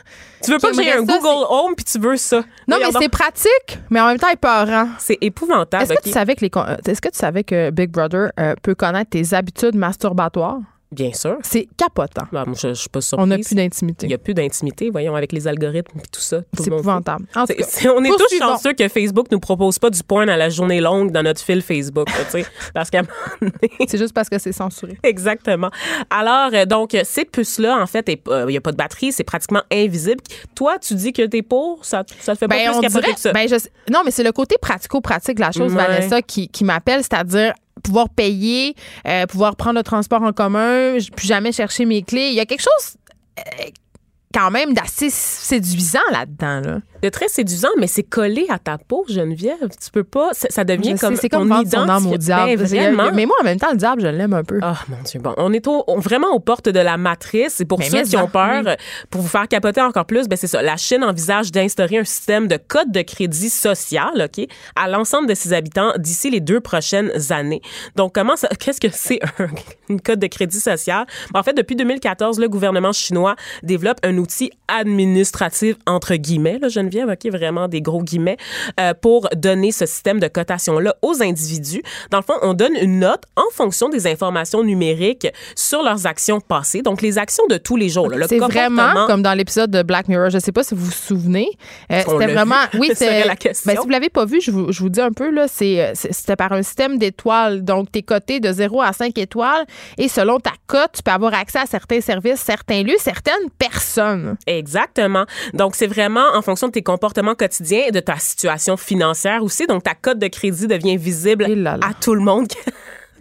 Tu veux pas que j'ai un ça, Google Home puis tu veux ça? Non, mais c'est pratique, mais en même temps épeurant. c'est épouvantable. Est-ce que tu savais que les euh, est-ce que tu savais que Big Brother euh, peut connaître tes habitudes masturbatoires? Bien sûr. C'est capotant. Bah, moi, je, je suis pas surprise. On n'a plus Il n'y d'intimité. a plus d'intimité, voyons, avec les algorithmes et tout ça. Tout C'est épouvantable. En tout C'est- cas, c'est- on est tous chanceux que Facebook nous propose pas du porn à la journée longue dans notre fil Facebook, là, tu sais, [laughs] parce qu'à un moment donné- C'est juste parce que c'est censuré. Exactement. Alors, euh, donc, euh, ces puces-là, en fait, il n'y a pas de batterie, c'est pratiquement invisible. Toi, tu dis que t'es pour, ça, te fait pas Ben, plus on dirait, que ça. ben, je non, mais c'est le côté pratico-pratique de la chose, Ouais. Vanessa, qui, qui m'appelle, c'est-à-dire pouvoir payer, euh, pouvoir prendre le transport en commun, plus jamais chercher mes clés. Il y a quelque chose euh, quand même d'assez séduisant là-dedans. Là. C'est très séduisant, mais c'est collé à ta peau, Geneviève. Tu peux pas, ça, devient comme c'est comme vendre son âme au identité. diable. Ben, mais moi, en même temps, le diable, je l'aime un peu. Ah, mon Dieu. Bon, on est au- on- vraiment aux portes de la matrice. Et pour Mais ceux qui ont peur, oui. euh, pour vous faire capoter encore plus, ben c'est ça. La Chine envisage d'instaurer un système de code de crédit social, OK, à l'ensemble de ses habitants d'ici les deux prochaines années. Donc, comment ça, [laughs] qu'est-ce que c'est un, [laughs] une code de crédit social? Ben, en fait, depuis 2014, le gouvernement chinois développe un outil administratif, entre guillemets, là, Geneviève, OK, vraiment des gros guillemets, euh, pour donner ce système de cotation-là aux individus. Dans le fond, on donne une note en fonction des informations numériques sur leurs actions passées. Donc, les actions de tous les jours. C'est vraiment comme dans l'épisode de Black Mirror. Je sais pas si vous vous souvenez. Euh, c'était vraiment. vu? Oui, [laughs] c'est. la question. Ben, si vous l'avez pas vu, je vous, je vous dis un peu là. C'est euh, c'était par un système d'étoiles. Donc, t'es coté de 0 à 5 étoiles et selon ta cote, tu peux avoir accès à certains services, certains lieux, certaines personnes. Exactement. Donc, c'est vraiment en fonction de tes comportements quotidiens et de ta situation financière aussi. Donc, ta cote de crédit devient visible Et là là. à tout le monde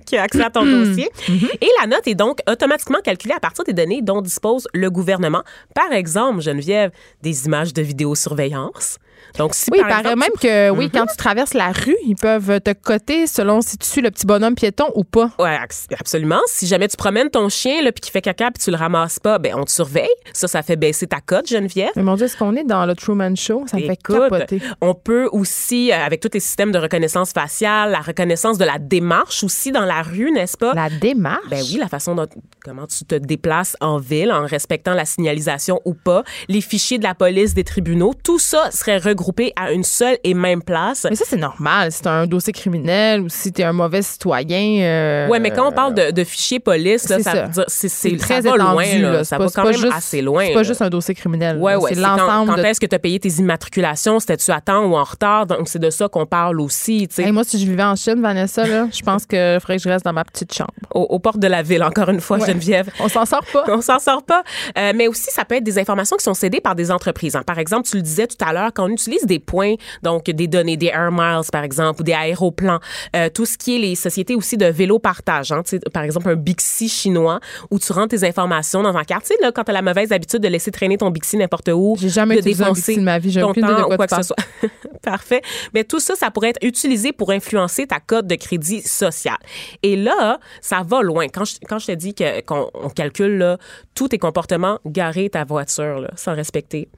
qui a accès à ton dossier. Et la note est donc automatiquement calculée à partir des données dont dispose le gouvernement. Par exemple, Geneviève, des images de vidéosurveillance, Donc, si Oui, il par paraît exemple, même que, oui, quand tu traverses la rue, ils peuvent te coter selon si tu suis le petit bonhomme piéton ou pas. Ac- absolument. Si jamais tu promènes ton chien là, puis qu'il fait caca puis tu le ramasses pas, ben on te surveille. Ça, ça fait baisser ta cote, Geneviève. Mais mon Dieu, est-ce qu'on est dans le Truman Show? Ça fait capoter. on peut aussi, euh, avec tous les systèmes de reconnaissance faciale, la reconnaissance de la démarche aussi dans la rue, n'est-ce pas? La démarche? Ben oui, la façon dont comment tu te déplaces en ville en respectant la signalisation ou pas, les fichiers de la police, des tribunaux, tout ça serait regroupé à une seule et même place. Mais ça, c'est normal. Si t'as un dossier criminel ou si t'es un mauvais citoyen. euh, Ouais, mais quand on parle de, de fichiers police, là, c'est ça, ça. veut dire c'est très ça va étendu, loin, là. là. ça pas- va quand même juste- assez loin. C'est pas juste un dossier criminel. Ouais, ouais. C'est c'est quand, l'ensemble quand de. est-ce que tu as payé tes immatriculations? C'était-tu à temps ou en retard? Donc, c'est de ça qu'on parle aussi. Hey, moi, si je vivais en Chine, Vanessa, là, je pense que faudrait que je reste dans ma petite chambre. Aux, aux portes de la ville, encore une fois, Ouais. Geneviève. On s'en sort pas. [laughs] On s'en sort pas. Euh, mais aussi, ça peut être des informations qui sont cédées par des entreprises. hein. Par exemple, tu le disais tout à l'heure, quand on utilise des points, donc des données, des air miles, par exemple, ou des aéroplans, euh, tout ce qui est les sociétés aussi de vélo partage. Hein, par exemple, un Bixi chinois où tu rentres tes informations dans un quartier. Là, quand tu as la mauvaise habitude de laisser traîner ton Bixi n'importe où, J'ai jamais de dépenser de ma vie. J'ai ton idée de temps quoi quoi que ce soit. [laughs] Parfait. Mais tout ça, ça pourrait être utilisé pour influencer ta cote de crédit social. Et là, ça va loin. Quand je, quand je te dis que- qu'on on calcule là, tous tes comportements, garer ta voiture là, sans respecter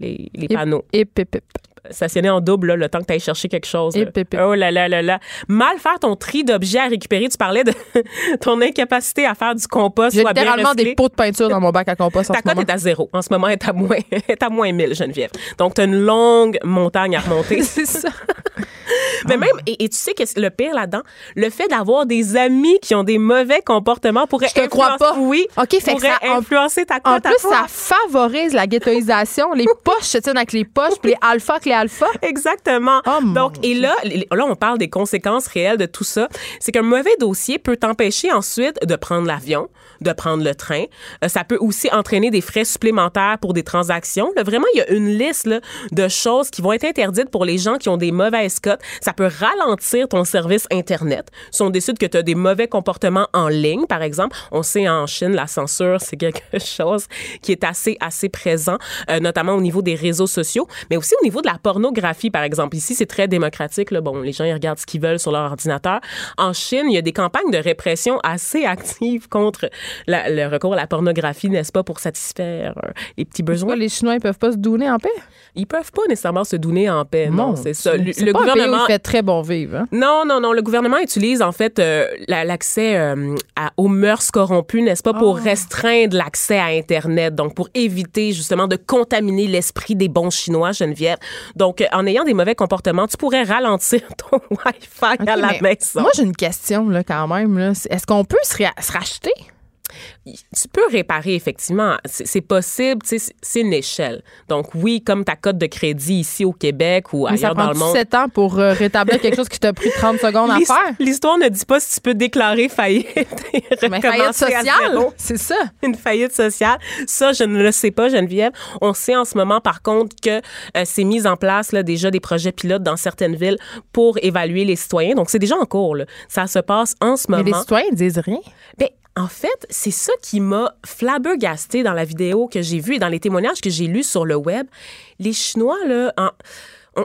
les, les panneaux. hip, hip. Stationner en double là, le temps que tu ailles chercher quelque chose. hip. Oh là là là là. Mal faire ton tri d'objets à récupérer. Tu parlais de [laughs] ton incapacité à faire du compost. J'ai bien littéralement des pots de peinture dans mon bac à compost en Ta cote est à zéro. En ce moment, elle est à moins, [laughs] elle est à moins 1000, Geneviève. Donc, tu as une longue montagne à remonter. [laughs] C'est ça. [laughs] Mais même, et, et tu sais que le pire là-dedans, le fait d'avoir des amis qui ont des mauvais comportements pourrait Je te crois influencer- pas. Oui, OK, fait que ça- en- influencer ta En plus, ça favorise la ghettoisation. Les [laughs] poches se tiennent avec les poches, puis les alphas avec les alphas. Exactement. Oh, Donc, et là, là, on parle des conséquences réelles de tout ça. C'est qu'un mauvais dossier peut t'empêcher ensuite de prendre l'avion, de prendre le train. Euh, ça peut aussi entraîner des frais supplémentaires pour des transactions. Là, vraiment, il y a une liste là, de choses qui vont être interdites pour les gens qui ont des mauvaises Ça peut ralentir ton service Internet. Si on décide que tu as des mauvais comportements en ligne, par exemple, on sait en Chine, la censure, c'est quelque [laughs] chose qui est assez, assez présent, euh, notamment au niveau des réseaux sociaux, mais aussi au niveau de la pornographie, par exemple. Ici, c'est très démocratique. Là. Bon, les gens, ils regardent ce qu'ils veulent sur leur ordinateur. En Chine, il y a des campagnes de répression assez [laughs] actives contre la- le recours à la pornographie, n'est-ce pas, pour satisfaire euh, les petits besoins? les Chinois, ils peuvent pas se donner en paix? Ils peuvent pas nécessairement se donner en paix. Non, Mon c'est ça. Le, le pas un pays où gouvernement il fait très bon vivre. hein? non, non, non. Le gouvernement utilise en fait euh, la- l'accès euh, aux mœurs corrompues, n'est-ce pas, pour restreindre l'accès à Internet, donc pour éviter justement de contaminer l'esprit des bons Chinois, Geneviève. Donc, euh, en ayant des mauvais comportements, tu pourrais ralentir [laughs] ton Wi-Fi à la mais maison. Moi, j'ai une question là, quand même. Est-ce qu'on peut se racheter? Tu peux réparer effectivement, c'est possible, c'est- une échelle. Donc oui, comme ta cote de crédit ici au Québec ou Mais ça ailleurs dans prend le monde. 7 ans pour euh, [laughs] rétablir quelque chose qui t'a pris 30 secondes à faire. L'histoire ne dit pas si tu peux déclarer faillite [laughs] et Mais faillite sociale, c'est ça. une faillite sociale. Ça, je ne le sais pas, Geneviève. On sait en ce moment, par contre, que euh, c'est mis en place là, déjà des projets pilotes dans certaines villes pour évaluer les citoyens. Donc, c'est déjà en cours. là. Ça se passe en ce Mais moment. les citoyens disent rien. Ben, en fait, c'est ça qui m'a flabbergasté dans la vidéo que j'ai vue et dans les témoignages que j'ai lus sur le web. Les Chinois, là, en-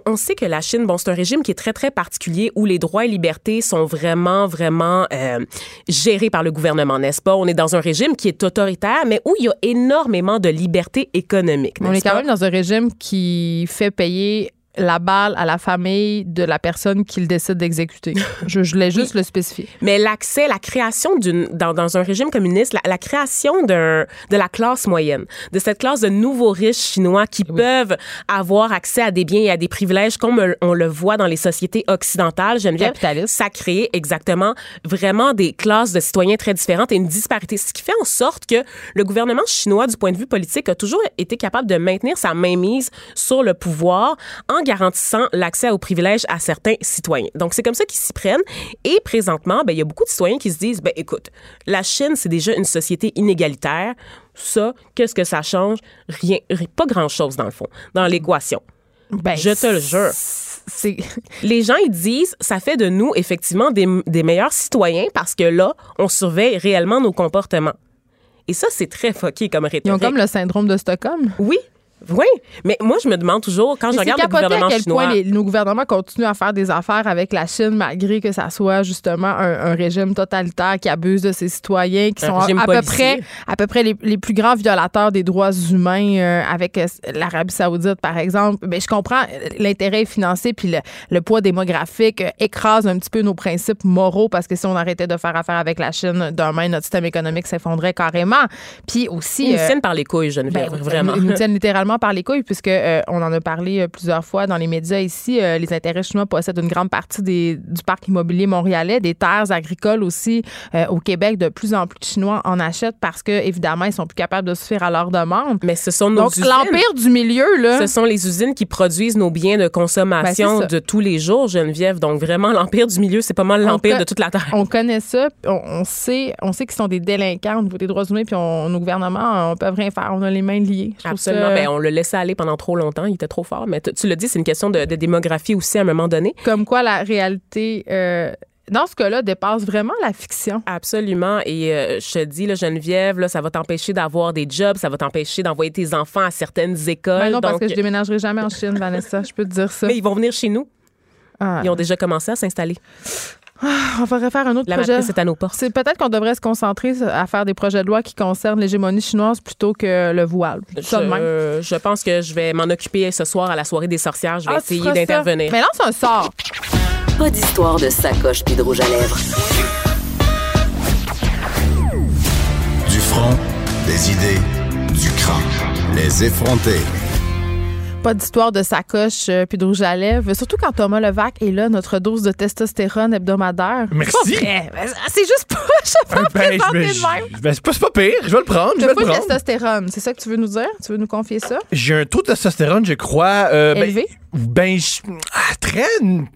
on, sait que la Chine, bon, c'est un régime qui est très, très particulier où les droits et libertés sont vraiment, vraiment euh, gérés par le gouvernement, n'est-ce pas? On est dans un régime qui est autoritaire, mais où il y a énormément de liberté économique. On est quand pas? même dans un régime qui fait payer la balle à la famille de la personne qu'il décide d'exécuter. Je, je voulais juste [laughs] le spécifier. Mais l'accès, la création d'une dans, dans un régime communiste, la, la création d'un de la classe moyenne, de cette classe de nouveaux riches chinois qui peuvent avoir accès à des biens et à des privilèges comme on le voit dans les sociétés occidentales, Geneviève, ça crée exactement vraiment des classes de citoyens très différentes et une disparité, ce qui fait en sorte que le gouvernement chinois, du point de vue politique, a toujours été capable de maintenir sa mainmise sur le pouvoir en garantissant l'accès aux privilèges à certains citoyens. Donc, c'est comme ça qu'ils s'y prennent. Et présentement, ben, il y a beaucoup de citoyens qui se disent, ben, écoute, la Chine, c'est déjà une société inégalitaire. Ça, qu'est-ce que ça change? Rien, ri- pas grand-chose dans le fond, dans l'équation. Ben, Je te le jure. [laughs] Les gens, ils disent, ça fait de nous, effectivement, des, des meilleurs citoyens parce que là, on surveille réellement nos comportements. Et ça, c'est très fucké comme ils rhétorique. ont comme le syndrome de Stockholm. Oui, Oui, mais moi, je me demande toujours, quand je Mais c'est regarde le gouvernement à quel chinois... point les, nos gouvernements continuent à faire des affaires avec la Chine malgré que ça soit justement un, un régime totalitaire qui abuse de ses citoyens, qui Un sont à, peu près, à peu près les, les plus grands violateurs des droits humains euh, avec euh, l'Arabie saoudite, par exemple. Mais je comprends euh, l'intérêt financier puis le, le poids démographique euh, écrase un petit peu nos principes moraux parce que si on arrêtait de faire affaire avec la Chine, demain, notre système économique s'effondrait carrément. Puis aussi... Ils nous tiennent par les couilles, Geneviève, ben, vraiment. Ils nous tiennent littéralement par les couilles, puisque euh, on en a parlé euh, plusieurs fois dans les médias ici. euh, les intérêts chinois possèdent une grande partie des- du parc immobilier montréalais, des terres agricoles aussi euh, au Québec. De plus en plus de Chinois en achètent parce que évidemment ils sont plus capables de suffire à leurs demandes. Mais ce sont nos Donc usines. l'empire du milieu là. Ce sont les usines qui produisent nos biens de consommation Ben, de tous les jours, Geneviève. Donc, vraiment, l'empire du milieu, c'est pas mal l'empire de toute la Terre. On connaît ça, on, on sait, on sait qu'ils sont des délinquants au niveau des droits humains, puis on, nos gouvernements, on peut rien faire, on a les mains liées. Je Absolument. ça- Ben, on le laissait aller pendant trop longtemps. Il était trop fort. Mais tu le dis, c'est une question de, de démographie aussi à un moment donné. Comme quoi la réalité, euh, dans ce cas-là, dépasse vraiment la fiction. Absolument. Et euh, je te dis, là, Geneviève, là, ça va t'empêcher d'avoir des jobs, ça va t'empêcher d'envoyer tes enfants à certaines écoles. Ben non, parce Donc, que je déménagerai jamais en Chine, Vanessa. Je peux te dire ça. [laughs] mais ils vont venir chez nous. Ah. Ils ont déjà commencé à s'installer. On devrait faire un autre La projet. matrice est à nos portes. C'est peut-être qu'on devrait se concentrer à faire des projets de loi qui concernent l'hégémonie chinoise plutôt que le voile. Je pense que je vais m'en occuper ce soir à la soirée des sorcières. Je vais Ah, essayer d'intervenir. Mais lance un sort. Pas d'histoire de sacoche puis de rouge à lèvres. Du front, des idées, du cran. Les effronter. Pas d'histoire de sacoche euh, puis de rouge à lèvres. Surtout quand Thomas Levac est là, notre dose de testostérone hebdomadaire. Merci. C'est pas vrai. Mais C'est juste pas. [laughs] Je sais pas Ben, présenter de même. je- ben, c'est pas, c'est pas pire. Je vais le prendre. Je vais pas le de prendre. testostérone. C'est ça que tu veux nous dire? Tu veux nous confier ça? J'ai un taux de testostérone, je crois. euh, ben- Élevé? Ben, je- ah, très.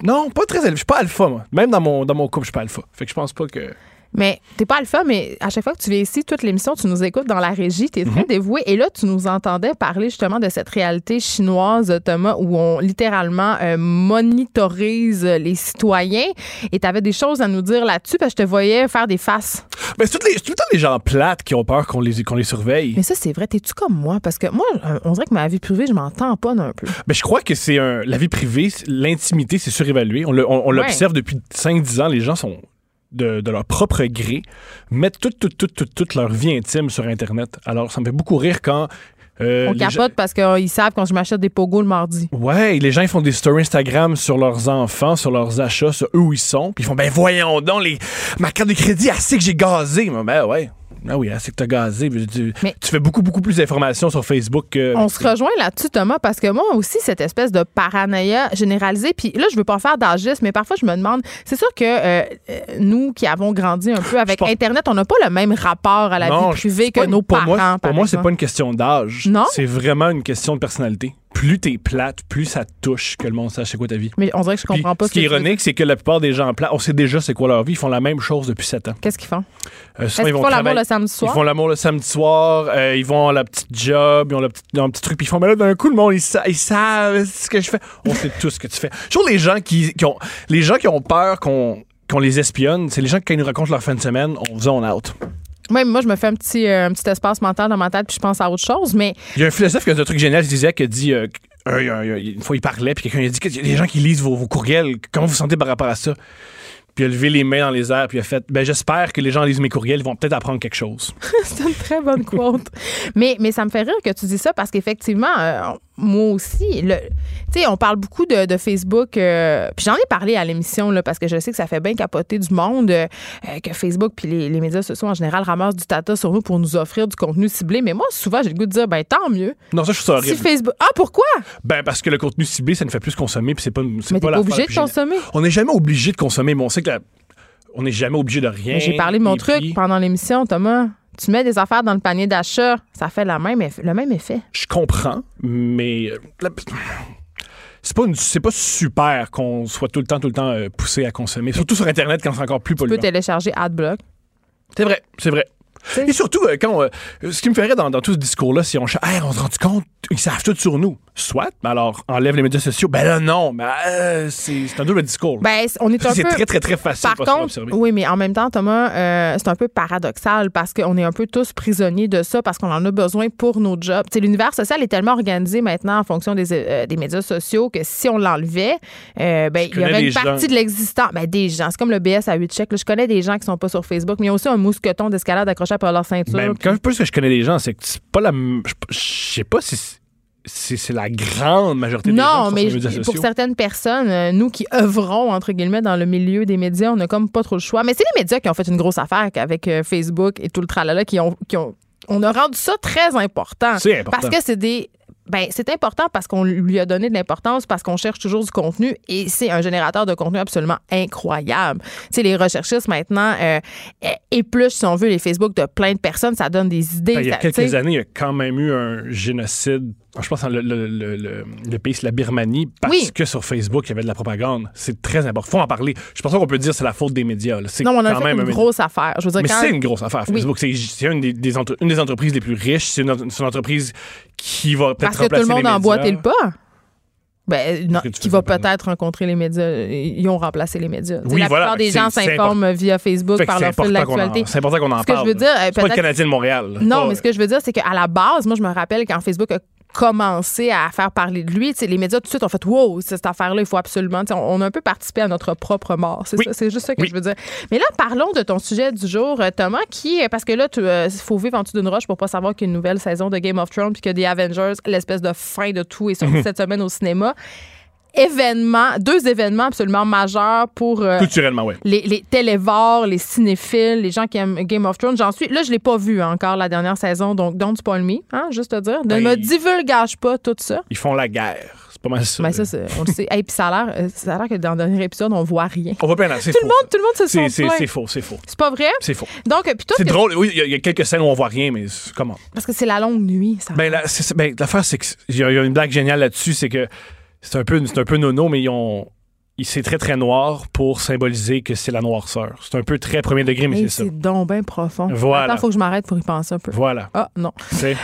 Non, pas très élevé. Je suis pas alpha, moi. Même dans mon, dans mon couple, je suis pas alpha. Fait que je pense pas que. Mais t'es pas alpha, mais à chaque fois que tu viens ici, toute l'émission, tu nous écoutes dans la régie, t'es Mhm. très dévoué. Et là, tu nous entendais parler justement de cette réalité chinoise, Thomas, où on littéralement euh, monitorise les citoyens. Et t'avais des choses à nous dire là-dessus, parce que je te voyais faire des faces. Ben, c'est tout le temps les gens plates qui ont peur qu'on les, surveille. Mais ça, c'est vrai. T'es-tu comme moi? Parce que moi, euh, on dirait que ma vie privée, je m'en tamponne un peu. Ben, je crois que c'est un. La vie privée, l'intimité, c'est surévalué. On, le- on- on Ouais. l'observe depuis 5-10 ans. Les gens sont. De, de leur propre gré, mettent toute, toute, toute, toute, toute leur vie intime sur Internet. Alors, ça me fait beaucoup rire quand. euh, on gens- capote parce qu'ils savent quand je m'achète des pogos le mardi. Ouais, les gens ils font des stories Instagram sur leurs enfants, sur leurs achats, sur eux où ils sont. Puis ils font ben voyons donc les ma carte de crédit, sait que j'ai gazé. Ben ouais. Ah oui, elle sait que t'as gazé. Tu, Mais- tu fais beaucoup, beaucoup plus d'informations sur Facebook que. On se rejoint là-dessus, Thomas, parce que moi aussi, cette espèce de paranoïa généralisée, puis là, je veux pas faire d'agisme, mais parfois, je me demande, c'est sûr que euh, euh, nous qui avons grandi un peu avec pense- Internet, on n'a pas le même rapport à la Non, vie privée c'est que nos pour parents, Moi, par pour moi, c'est pas une question d'âge. Non? C'est vraiment une question de personnalité. Plus t'es plate, plus ça te touche que le monde sache c'est quoi ta vie. Mais on dirait que je Puis, comprends pas ce qui est ironique, c'est que la plupart des gens plates, on sait déjà c'est quoi leur vie, ils font la même chose depuis 7 ans. Qu'est-ce qu'ils font? Euh, souvent, ils vont font l'amour le samedi soir? Ils font l'amour le samedi soir, euh, ils vont à la petite job, ils ont, le petit, ils ont un petit truc, puis ils font, mais là, d'un coup, le monde, ils, sa- ils savent ce que je fais. On sait tout ce que tu fais. Toujours les gens qui, qui ont, les gens qui ont peur qu'on qu'on les espionne, c'est les gens qui, quand ils nous racontent leur fin de semaine, on zone out. Mais moi, je me fais un petit, euh, un petit espace mental dans ma tête, puis je pense à autre chose, mais Il y a un philosophe qui a un truc génial, il disait, qui a dit, euh, un- un- un- une fois il parlait, puis quelqu'un a dit, a des gens qui lisent vos, vos courriels, comment vous vous sentez par rapport à ça? Puis il a levé les mains dans les airs, puis il a fait, ben j'espère que les gens lisent mes courriels, ils vont peut-être apprendre quelque chose. [laughs] C'est une très bonne quote. mais, mais ça me fait rire que tu dis ça parce qu'effectivement, euh, moi aussi, le, tu sais, on parle beaucoup de, de Facebook. euh, puis j'en ai parlé à l'émission là, parce que je sais que ça fait bien capoter du monde euh, euh, que Facebook puis les, les médias sociaux en général ramassent du tata sur nous pour nous offrir du contenu ciblé. Mais moi, souvent, j'ai le goût de dire, ben tant mieux. Non, ça, je trouve ça Si horrible. Facebook. Ah, pourquoi? Ben, parce que le contenu ciblé, ça ne fait plus consommer, puis c'est pas, c'est pas obligé de consommer. On n'est jamais obligé de consommer, mais on sait que la- on n'est jamais obligé de rien. J'ai parlé de mon truc puis, pendant l'émission, Thomas. Tu mets des affaires dans le panier d'achat, ça fait la même le même effet. Je comprends, mais euh, c'est pas, une- pas super qu'on soit tout le temps, tout le temps euh, poussé à consommer. Surtout sur Internet quand c'est encore plus Tu peux polluant. télécharger AdBlock. C'est vrai, c'est vrai. Et surtout, euh, quand, euh, ce qui me ferait dans, dans tout ce discours-là, si on, Hey, on se rend compte, ils savent tout sur nous. Soit, mais alors, enlève les médias sociaux. Ben là, non, mais euh, c'est c'est un double discours. Ben, on est un c'est peu. très, très, très facile Par contre, oui, mais en même temps, Thomas, euh, c'est un peu paradoxal parce qu'on est un peu tous prisonniers de ça parce qu'on en a besoin pour nos jobs. L'univers social est tellement organisé maintenant en fonction des, euh, des médias sociaux que si on l'enlevait, ben, il y aurait une gens. partie de l'existant. Ben, des gens. C'est comme le BS à 8 chèques. Je connais des gens qui sont pas sur Facebook, mais il y a aussi un mousqueton d'escalade accroché par leur ceinture. Ben, puis- quand que je connais les gens, c'est que c'est pas la. Je sais pas si c'est- la grande majorité des gens Non, qui sont mais sur les médias je- pour certaines personnes, euh, nous qui œuvrons, entre guillemets, dans le milieu des médias, on n'a comme pas trop le choix. Mais c'est les médias qui ont fait une grosse affaire avec euh, Facebook et tout le tralala qui ont, qui ont. On a rendu ça très important. C'est important. Parce que c'est des. Ben, c'est important parce qu'on lui a donné de l'importance, parce qu'on cherche toujours du contenu et c'est un générateur de contenu absolument incroyable. Tu sais, les recherchistes maintenant euh, épluchent, si on veut, les Facebook de plein de personnes, ça donne des idées. Ben, il y a ça- quelques années, il y a quand même eu un génocide. Je pense le, le, le, le- le pays, c'est la Birmanie, parce Oui. que sur Facebook, il y avait de la propagande. C'est très important. faut en parler. Je pense qu'on peut dire que c'est la faute des médias. C'est Non, on a quand fait même une un- grosse affaire. Je veux dire, Mais quand- c'est une grosse affaire. Facebook. C'est- C'est une, des, des entre- une des entreprises les plus riches. C'est une, entreprise qui va peut-être Parce que tout remplacer le monde a emboîté le pas. Ben, non, qui va peut-être rencontrer les médias. Ils ont remplacé les médias. Oui, la voilà. plupart des gens s'informent via Facebook par leur fil d'actualité. C'est important qu'on en Ce que je parle. veux dire, c'est pas le Canadien de Montréal. Non, mais ce que je veux dire, c'est qu'à la base, moi, je me rappelle quand Facebook a commencé à faire parler de lui, les médias tout de suite ont fait wow, cette affaire-là, il faut absolument. On on a un peu participé à notre propre mort. C'est Oui. ça, c'est juste ça que Oui. je veux dire. Mais là, parlons de ton sujet du jour, euh, Thomas, qui est- parce que là, il faut vivre en dessous d'une roche pour pas savoir qu'il y a une nouvelle saison de Game of Thrones puis que The Avengers, l'espèce de fin de tout, est sorti [laughs] cette semaine au cinéma. Deux événements absolument majeurs pour euh, Culturellement, oui. les, les télévores, les cinéphiles, les gens qui aiment Game of Thrones. J'en suis. Là, je l'ai pas vu encore la dernière saison, donc don't spoil me, hein, juste te dire. Ne Ben, me divulgage pas tout ça. Ils font la guerre. C'est pas mal ça. Mais ça, c'est- on le sait. Et puis ça a l'air, euh, ça a l'air que dans le dernier épisode, on voit rien. On va pas c'est Tout faux. le monde, tout le monde se. C'est- sent C'est c'est faux, c'est faux. C'est pas vrai? C'est faux. Donc, puis toi, C'est que- drôle. Oui, il y a- il y, a quelques scènes où on voit rien, mais c'est- comment? parce que c'est la longue nuit. Ça. Ben, la- c'est- c'est- ben, l'affaire, c'est qu'il y, a il y a une blague géniale là-dessus, c'est que c'est un peu, c'est un peu nono, mais ils ont. C'est très, très noir pour symboliser que c'est la noirceur. C'est un peu très premier degré, mais c'est ça. c'est donc bien profond. Voilà. Attends, faut que je m'arrête pour y penser un peu. Voilà. Ah, non. C'est-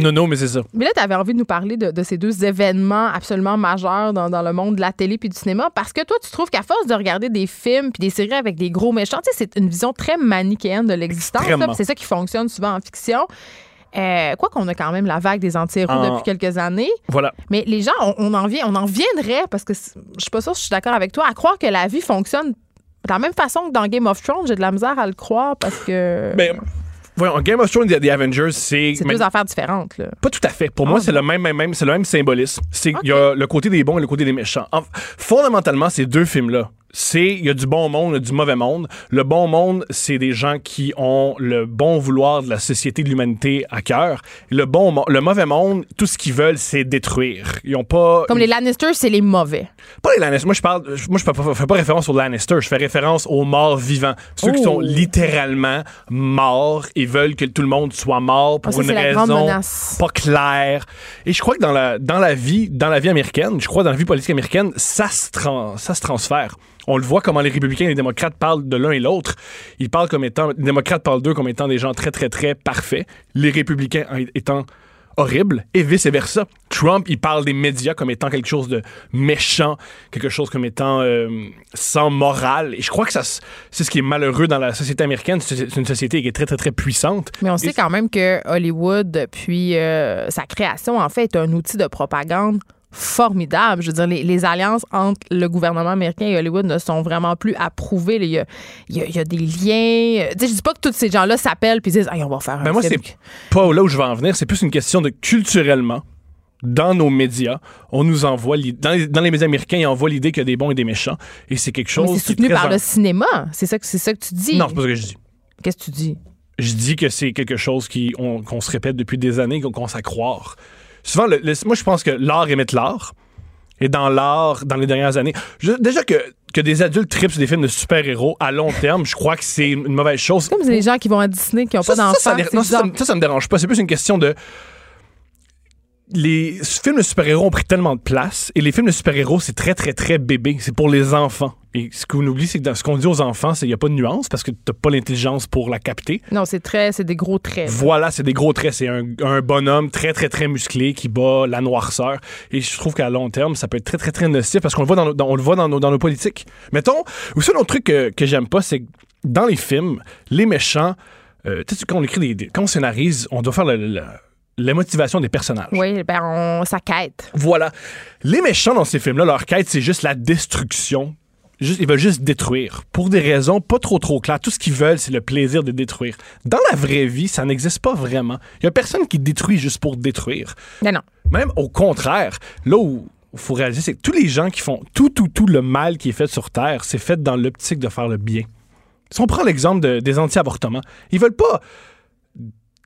nono, mais c'est ça. Mais là, tu avais envie de nous parler de, de ces deux événements absolument majeurs dans, dans le monde de la télé puis du cinéma parce que toi, tu trouves qu'à force de regarder des films puis des séries avec des gros méchants, c'est une vision très manichéenne de l'existence. C'est ça qui fonctionne souvent en fiction. Euh, quoi qu'on a quand même la vague des anti-héros En- depuis quelques années, Voilà. mais les gens, on, on en, vient, on en viendrait, parce que je suis pas sûre si je suis d'accord avec toi, à croire que la vie fonctionne de la même façon que dans Game of Thrones. J'ai de la misère à le croire parce que [laughs] Ben, voyons, Game of Thrones et The Avengers, c'est. c'est mais- deux affaires différentes. Là. Pas tout à fait. Pour moi, Ah, c'est le même, même, même, c'est le même symbolisme. Il y a le côté des bons et le côté des méchants. En- fondamentalement, ces deux films-là, c'est il y a du bon monde, il y a du mauvais monde. Le bon monde, c'est des gens qui ont le bon vouloir de la société de l'humanité à cœur. Le bon, le mauvais monde, tout ce qu'ils veulent, c'est détruire. Ils ont pas Comme les Lannister, c'est les mauvais. pas les Lannister. Moi, je parle. Moi, je fais pas, fais pas référence aux Lannister. Je fais référence aux morts vivants. Ceux qui Oh. sont littéralement morts et veulent que tout le monde soit mort pour ça, une raison pas claire. Et je crois que dans la, dans la vie, dans la vie américaine, je crois dans la vie politique américaine, ça se, tran- ça se transfère. On le voit comment les républicains et les démocrates parlent de l'un et l'autre. Ils parlent comme étant, les démocrates parlent d'eux comme étant des gens très, très, très parfaits. Les républicains étant horribles et vice-versa. Trump, il parle des médias comme étant quelque chose de méchant, quelque chose comme étant euh, sans morale. Et je crois que ça, c'est ce qui est malheureux dans la société américaine. C'est une société qui est très, très, très puissante. Mais on Et sait quand même que Hollywood, depuis euh, sa création, en fait, est un outil de propagande formidable. Je veux dire, les, les alliances entre le gouvernement américain et Hollywood ne sont vraiment plus approuvées. Il y a, il y a- il y a des liens. Tu sais, je dis pas que tous ces gens-là s'appellent puis disent, Hey, on va faire un Ben moi, film. c'est pas là où je veux en venir. C'est plus une question de culturellement. Dans nos médias, on nous envoie dans les, dans les médias américains, ils envoient l'idée qu'il y a des bons et des méchants, et c'est quelque chose. c'est qui est soutenu par en- le cinéma. C'est ça, que- c'est ça que tu dis. Non, c'est pas ce que je dis. Qu'est-ce que tu dis? Je dis que c'est quelque chose qui on- qu'on se répète depuis des années, qu'on commence à croire. Souvent, le- le- moi, je pense que l'art émet l'art. Et dans l'art, dans les dernières années, je- déjà que, que des adultes tripent sur des films de super-héros à long terme, je crois que c'est une mauvaise chose. Comme les gens qui vont à Disney qui n'ont pas d'enfants. ça, ça, ça, ça, ça me dérange pas. C'est plus une question de. Les films de super-héros ont pris tellement de place et les films de super-héros, c'est très, très, très bébé. C'est pour les enfants. Et ce qu'on oublie, c'est que dans ce qu'on dit aux enfants, c'est qu'il n'y a pas de nuance parce que tu n'as pas l'intelligence pour la capter. Non, c'est très, c'est des gros traits. Voilà, c'est des gros traits. C'est un, un bonhomme très, très, très musclé qui bat la noirceur. Et je trouve qu'à long terme, ça peut être très, très, très nocif parce qu'on le voit dans, on le voit dans nos, dans nos politiques. Mettons, aussi un autre truc que, que j'aime pas, c'est que dans les films, les méchants, euh, tu sais, quand on écrit des, des- quand on scénarise, on doit faire le- le- la motivation des personnages. Oui, ben, on, ça quête. Voilà. Les méchants dans ces films-là, leur quête, c'est juste la destruction. Juste, ils veulent juste détruire. Pour des raisons pas trop trop claires. Tout ce qu'ils veulent, c'est le plaisir de détruire. Dans la vraie vie, ça n'existe pas vraiment. Il y a personne qui détruit juste pour détruire. Mais non. Même au contraire, là où il faut réaliser, c'est que tous les gens qui font tout, tout, tout le mal qui est fait sur Terre, c'est fait dans l'optique de faire le bien. Si on prend l'exemple de- des anti-avortements, ils veulent pas.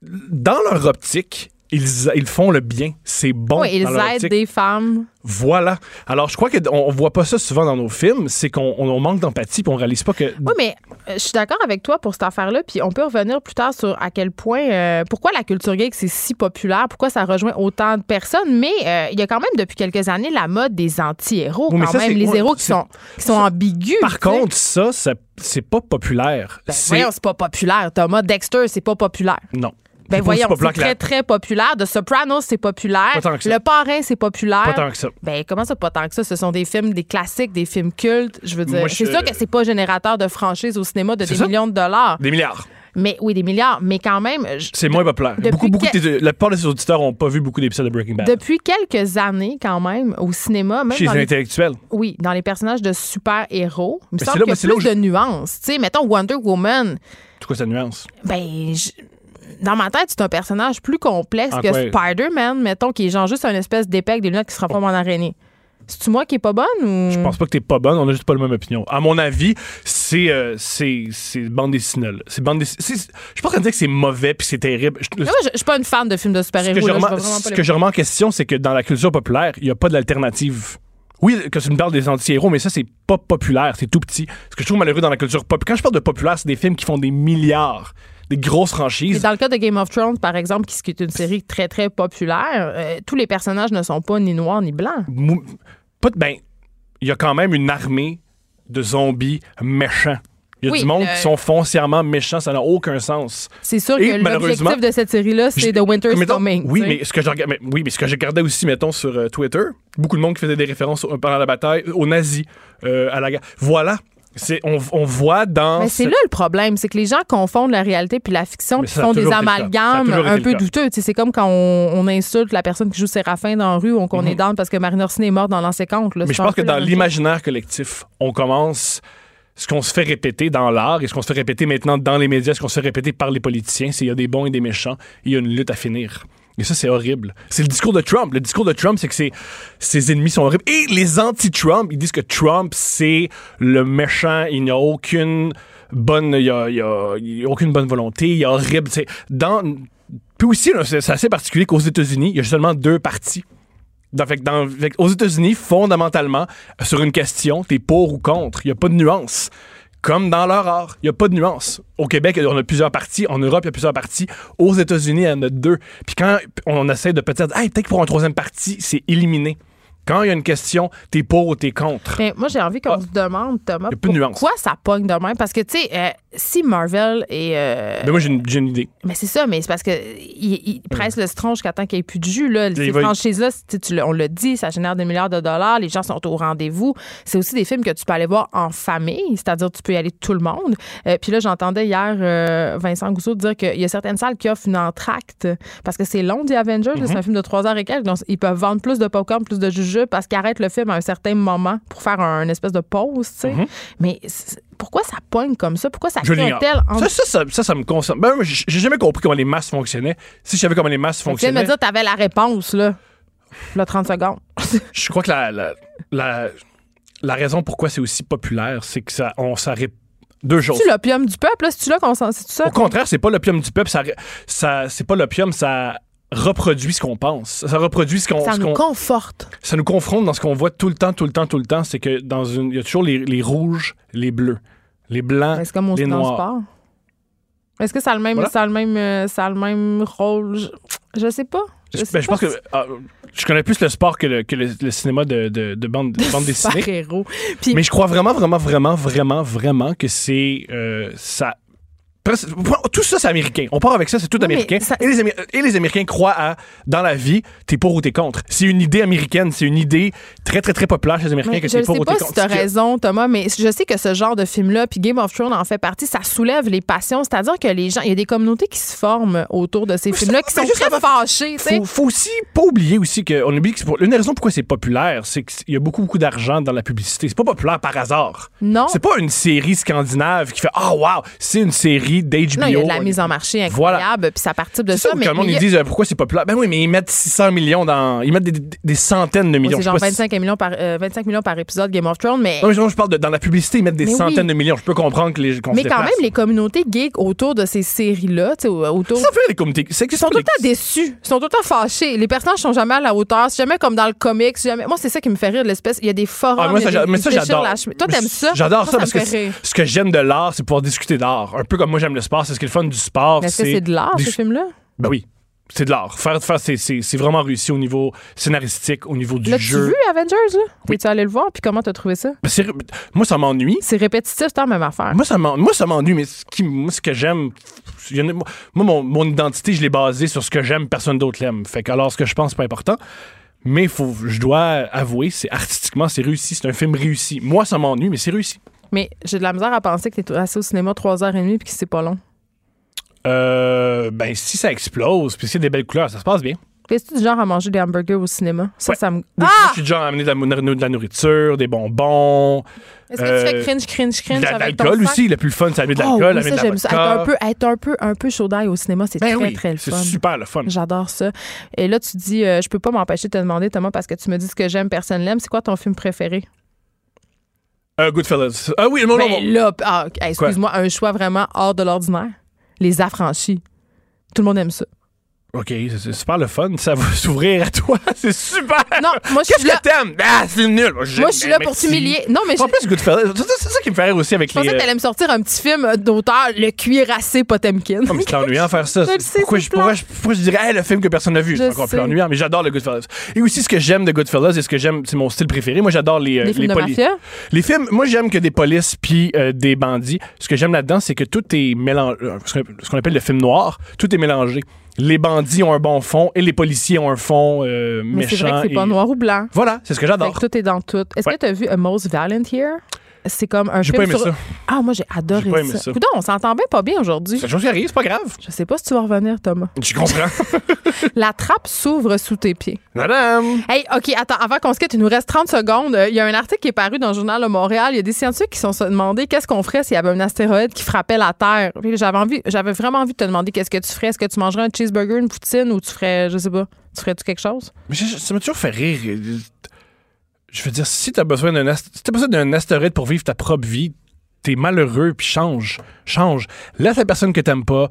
Dans leur optique, ils, ils font le bien. C'est bon. oui, ils dans leur aident optique. des femmes. Voilà. Alors, je crois qu'on on voit pas ça souvent dans nos films. C'est qu'on on- on manque d'empathie puis on réalise pas que. Oui, mais euh, je suis d'accord avec toi pour cette affaire-là. Puis on peut revenir plus tard sur à quel point, euh, pourquoi la culture geek, c'est si populaire, pourquoi ça rejoint autant de personnes. Mais euh, il y a quand même depuis quelques années la mode des anti-héros, Oui, quand ça, même. Les ouais, héros qui sont, qui sont ambigus. Par contre, ça, ça c'est pas populaire. Ben, c'est pas populaire. Thomas Dexter, c'est pas populaire. Non. Ben voyons, c'est très, très populaire. The Sopranos, c'est populaire. Pas tant que ça. Le Parrain, c'est populaire. Pas tant que ça. Ben, comment ça, pas tant que ça? Ce sont des films, des classiques, des films cultes. Je veux dire, c'est sûr que c'est pas générateur de franchise au cinéma de des ça. millions de dollars. Des milliards. Mais oui, des milliards. Mais quand même, C'est moins populaire. Beaucoup, beaucoup que- de- la plupart de auditeurs n'ont pas vu beaucoup d'épisodes de Breaking Bad. depuis quelques années, quand même, au cinéma, même Chez dans les intellectuels. oui, dans les personnages de super-héros, il me semble qu'il y a plus de nuances. Tu sais, mettons Wonder Woman, C'est quoi sa nuance? ben, dans ma tête, c'est un personnage plus complexe En que? Spider-Man, mettons, qui est genre juste un espèce d'épée avec des lunettes qui se transforme en araignée. C'est-tu moi qui est pas bonne ou? Je pense pas que t'es pas bonne, on a juste pas la même opinion. À mon avis, c'est euh, c'est c'est bande dessinée. là. C'est bande dessinée. Je suis pas en train de dire que c'est mauvais puis c'est terrible. Je- moi, je, suis pas une fan de films de ce que super-héros. je là, je ce que je remets en question, c'est que dans la culture populaire, il n'y a pas d'alternative. Oui, que tu me parles des anti-héros, mais ça, c'est pas populaire, c'est tout petit. Ce que je trouve malheureux dans la culture pop. Quand je parle de populaire, c'est des films qui font des milliards, des grosses franchises. dans le cas de Game of Thrones, par exemple, qui qui est une série très, très populaire, euh, tous les personnages ne sont pas ni noirs ni blancs. Mou- Pas de, ben, il y a quand même une armée de zombies méchants. Il y a Oui, du monde euh, qui sont foncièrement méchants, ça n'a aucun sens. C'est sûr Et que l'objectif de cette série-là, c'est The Winter's mettons- Coming. Oui, tu sais. mais ce que je mais- oui, mais ce que je regardais aussi, mettons, sur euh, Twitter, beaucoup de monde qui faisait des références pendant la bataille aux nazis, euh, à la guerre. Voilà. C'est, on, on voit dans. Mais c'est là le problème, c'est que les gens confondent la réalité puis la fiction, puis font des amalgames un peu douteux. C'est comme quand on, on insulte la personne qui joue Séraphin dans la rue ou qu'on Mhm. est down parce que Marine Orsini est morte dans l'ancien compte. là. Mais je pense que dans l'imaginaire collectif, on commence. Ce qu'on se fait répéter dans l'art et ce qu'on se fait répéter maintenant dans les médias, ce qu'on se fait répéter par les politiciens, c'est qu'il y a des bons et des méchants, il y a une lutte à finir. Et ça, c'est horrible. C'est le discours de Trump. Le discours de Trump, c'est que ses, ennemis sont horribles. Et les anti-Trump, ils disent que Trump, c'est le méchant. Il n'y a aucune bonne, il y a, il y a- aucune bonne volonté. Il est horrible. C'est dans, puis aussi, c'est assez particulier qu'aux États-Unis, il y a seulement deux partis. Dans- aux États-Unis, fondamentalement, sur une question, t'es pour ou contre. Il n'y a pas de nuance. Comme dans leur art, il n'y a pas de nuance. Au Québec, on a plusieurs partis. En Europe, il y a plusieurs partis. Aux États-Unis, il y en a deux. Puis quand on essaie de peut-être, hey, peut-être que pour un troisième parti, c'est éliminé. Quand il y a une question, t'es pour ou t'es contre. Mais moi, j'ai envie qu'on Ah. se demande, Thomas, Y a plus de nuance. pourquoi ça pogne de même? Parce que, tu sais, euh, si Marvel est... euh, Mais moi, j'ai une, idée. Mais c'est ça, mais c'est parce que il, il presse le citron jusqu'à temps qu'il n'y ait plus de jus. Là. Ces franchises-là, on l'a dit, ça génère des milliards de dollars. Les gens sont au rendez-vous. C'est aussi des films que tu peux aller voir en famille, c'est-à-dire tu peux y aller tout le monde. Euh, puis là, j'entendais hier euh, Vincent Gousseau dire qu'il y a certaines salles qui offrent une entracte parce que c'est long, The Avengers. C'est un film de trois heures et quelques. Donc, ils peuvent vendre plus de popcorn, plus de jujubes parce qu'ils arrêtent le film à un certain moment pour faire un, une espèce de pause. tu sais. Mais pourquoi ça pogne comme ça? Pourquoi ça crée un tel... Ça, ça, ça, ça, ça me concerne. Ben, moi, j'ai jamais compris comment les masses fonctionnaient. Si je savais comment les masses Tu viens de fonctionnaient, me dire que tu avais la réponse, là. Là, 30 secondes. [laughs] je crois que la, la, la, la raison pourquoi c'est aussi populaire, c'est que ça, on s'arrête deux choses. C'est-tu l'opium du peuple, là? C'est-tu là qu'on s'en. C'est-tu ça? Au contraire, c'est pas l'opium du peuple, ça, ça c'est pas l'opium, ça reproduit ce qu'on pense. Ça reproduit ce qu'on. Ça ce nous conforte. ça nous confronte dans ce qu'on voit tout le temps, tout le temps, tout le temps. C'est que dans une. Il y a toujours les, les rouges, les bleus, les blancs, comme les le noirs. sport. Est-ce que ça a le même, Voilà. ça a le même, euh, ça a le même rôle? Je, je sais pas. Je sais Ben, je pas pense que ah, je connais plus le sport que le, que le, le cinéma de, de, de bande, de bande dessinée. Puis, Mais je crois vraiment, vraiment, vraiment, vraiment, vraiment que c'est euh, ça. Tout ça, c'est américain. On part avec ça, c'est tout Oui, américain. ça- Et, les Amé- et les Américains croient à, dans la vie, t'es pour ou t'es contre. C'est une idée américaine, c'est une idée très, très, très populaire chez les Américains que je t'es pour sais ou t'es pas contre. si tu as Ce que- raison, Thomas, mais je sais que ce genre de film-là, puis Game of Thrones en fait partie, ça soulève les passions. C'est-à-dire que les gens, il y a des communautés qui se forment autour de ces films-là, qui sont juste très fâchés. sais. Faut, faut aussi pas oublier aussi que on oublie que pour- l'une des raisons pourquoi c'est populaire, c'est qu'il y a beaucoup beaucoup d'argent dans la publicité. C'est pas populaire par hasard. Non. C'est pas une série scandinave qui fait ah wow, c'est une série d'HBO. Il y a de la mise en marché Voilà. incroyable, puis ça participe de ça, ça. mais le monde ils disent euh, pourquoi c'est populaire? Ben oui, mais ils mettent 600 millions dans ils mettent des, des- des centaines de millions. c'est genre pas si- 25 millions, par, euh, 25 millions par épisode Game of Thrones, mais, Non, mais je parle de dans la publicité, ils mettent des Mais oui. centaines de millions. Je peux comprendre que les se mais quand déplace. même, les communautés geeks autour de ces séries-là, tu sais, autour. ça fait les que Ils sont tout le temps déçus. Ils sont tout le temps fâchés. Les personnages sont jamais à la hauteur. C'est jamais comme dans le comics. Jamais... Moi, c'est ça qui me fait rire de l'espèce. Il y a des forums. Ah, moi, ça, mais ça, j'adore. Toi, t'aimes ça? J'adore ça parce que ce que j'aime de l'art, c'est pouvoir discuter d'art. Un peu comme moi, j'aime le sport. C'est ce qui est le fun du sport. Est-ce que c'est de l'art, ce film-là? Ben oui. C'est de l'art. Faire, faire c'est, c'est, c'est vraiment réussi au niveau scénaristique, au niveau du L'as-tu jeu. vu, Avengers? là? Oui. T'es-tu allé le voir? Puis comment t'as trouvé ça? Ben, moi, ça m'ennuie. C'est répétitif, c'est la même affaire. Moi, ça moi, ça m'ennuie, mais ce, qui, moi, ce que j'aime, moi, mon, mon identité, je l'ai basée sur ce que j'aime, personne d'autre l'aime. Fait que alors, ce que je pense, c'est pas important. Mais faut, je dois avouer, c'est artistiquement, c'est réussi. C'est un film réussi. Moi, ça m'ennuie, mais c'est réussi. Mais j'ai de la misère à penser que t'es assis au cinéma 3h30 puis que c'est pas long. Euh, ben, si ça explose, puis s'il y a des belles couleurs, ça se passe bien. Fais-tu du genre à manger des hamburgers au cinéma? Ça, Ouais. ça me. Moi, je suis déjà amené de la, de la nourriture, des bonbons, Est-ce que Euh, tu fais cringe, cringe, cringe de l'alcool aussi. Le plus fun, c'est amener de Oh, l'alcool, oui, amener ça, j'aime ça. Être un peu, être un peu, un peu chaud d'ail au cinéma, c'est Ben très, oui, très le c'est fun. super le fun. J'adore ça. Et là, tu dis, euh, je peux pas m'empêcher de te demander, Thomas, parce que tu me dis ce que j'aime, personne l'aime. C'est quoi ton film préféré? Euh, Goodfellas. Ah oui, non, non, Ben non. là, ah, excuse-moi, un choix vraiment hors de l'ordinaire. Les affranchis. Tout le monde aime ça. OK, c'est- super le fun. Ça va [laughs] s'ouvrir à toi. [laughs] C'est super. Non, moi, je Qu'est-ce suis là. que t'aimes? Ah, c'est nul. Moi, je suis là pour t'humilier. Non, mais je, En plus, Goodfellas, c'est ça qui me fait rire aussi avec je pensais les... que t'allais me sortir un petit film d'auteur, Le cuirassé Potemkin. Oh, mais c'est ennuyant faire ça. [laughs] Pourquoi, je, pourquoi, je, dirais le film que personne n'a vu? Je C'est encore plus ennuyant, mais j'adore le Goodfellas. Et aussi, ce que j'aime de Goodfellas et ce que j'aime, c'est mon style préféré. Moi, j'adore les, euh, Les films? Les films, moi, j'aime que des polices puis euh, des bandits. Ce que j'aime là-dedans, c'est que tout est mélangé. Qu'on ce qu'on appelle le film noir, tout est mélangé. Les bandits ont un bon fond et les policiers ont un fond euh, Mais méchant. c'est vrai que c'est pas et- noir ou blanc. Voilà, c'est ce que j'adore. tout est dans tout. Est-ce Ouais. que tu as vu A Most Valiant Here? C'est comme un J'ai film pas aimé sur... ça. Ah, moi, j'ai adoré J'ai pas aimé ça. ça. Coudon, on s'entend bien pas bien aujourd'hui. C'est chose qui arrive, c'est pas grave. Je sais pas si tu vas revenir, Thomas. Je comprends. [laughs] La trappe s'ouvre sous tes pieds. Madame! Hey, OK, attends, avant qu'on se quitte, il nous reste 30 secondes. Euh, Il y a un article qui est paru dans le journal de Montréal. Il y a des scientifiques qui se sont demandé qu'est-ce qu'on ferait s'il y avait un astéroïde qui frappait la Terre. J'avais envie, j'avais vraiment envie de te demander qu'est-ce que tu ferais. Est-ce que tu mangerais un cheeseburger, une poutine ou tu ferais, je sais pas, tu ferais-tu quelque chose? Mais je- ça m'a toujours fait rire. Je veux dire, si t'as besoin d'un si t'as besoin d'un astéroïde pour vivre ta propre vie, t'es malheureux, puis change. Change. Laisse la personne que t'aimes pas.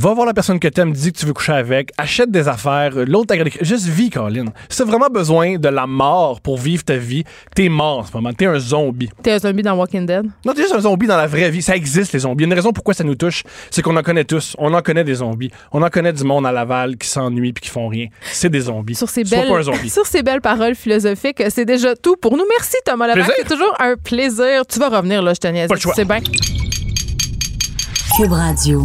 Va voir la personne que t'aimes, dis que tu veux coucher avec. Achète des affaires. L'autre, gardé- Juste vis, Colin. Si t'as vraiment besoin de la mort pour vivre ta vie, t'es mort en ce moment. T'es un zombie. T'es un zombie dans Walking Dead? Non, t'es juste un zombie dans la vraie vie. Ça existe, les zombies. Il y a une raison pourquoi ça nous touche. C'est qu'on en connaît tous. On en connaît des zombies. On en connaît du monde à Laval qui s'ennuie puis qui font rien. C'est des zombies. Sur ces, Sois belles, pas un zombie. [laughs] sur ces belles paroles philosophiques, c'est déjà tout pour nous. Merci Thomas Levac. C'est toujours un plaisir. Tu vas revenir là, je te niaise. Pas le choix. C'est bien. Cube Radio.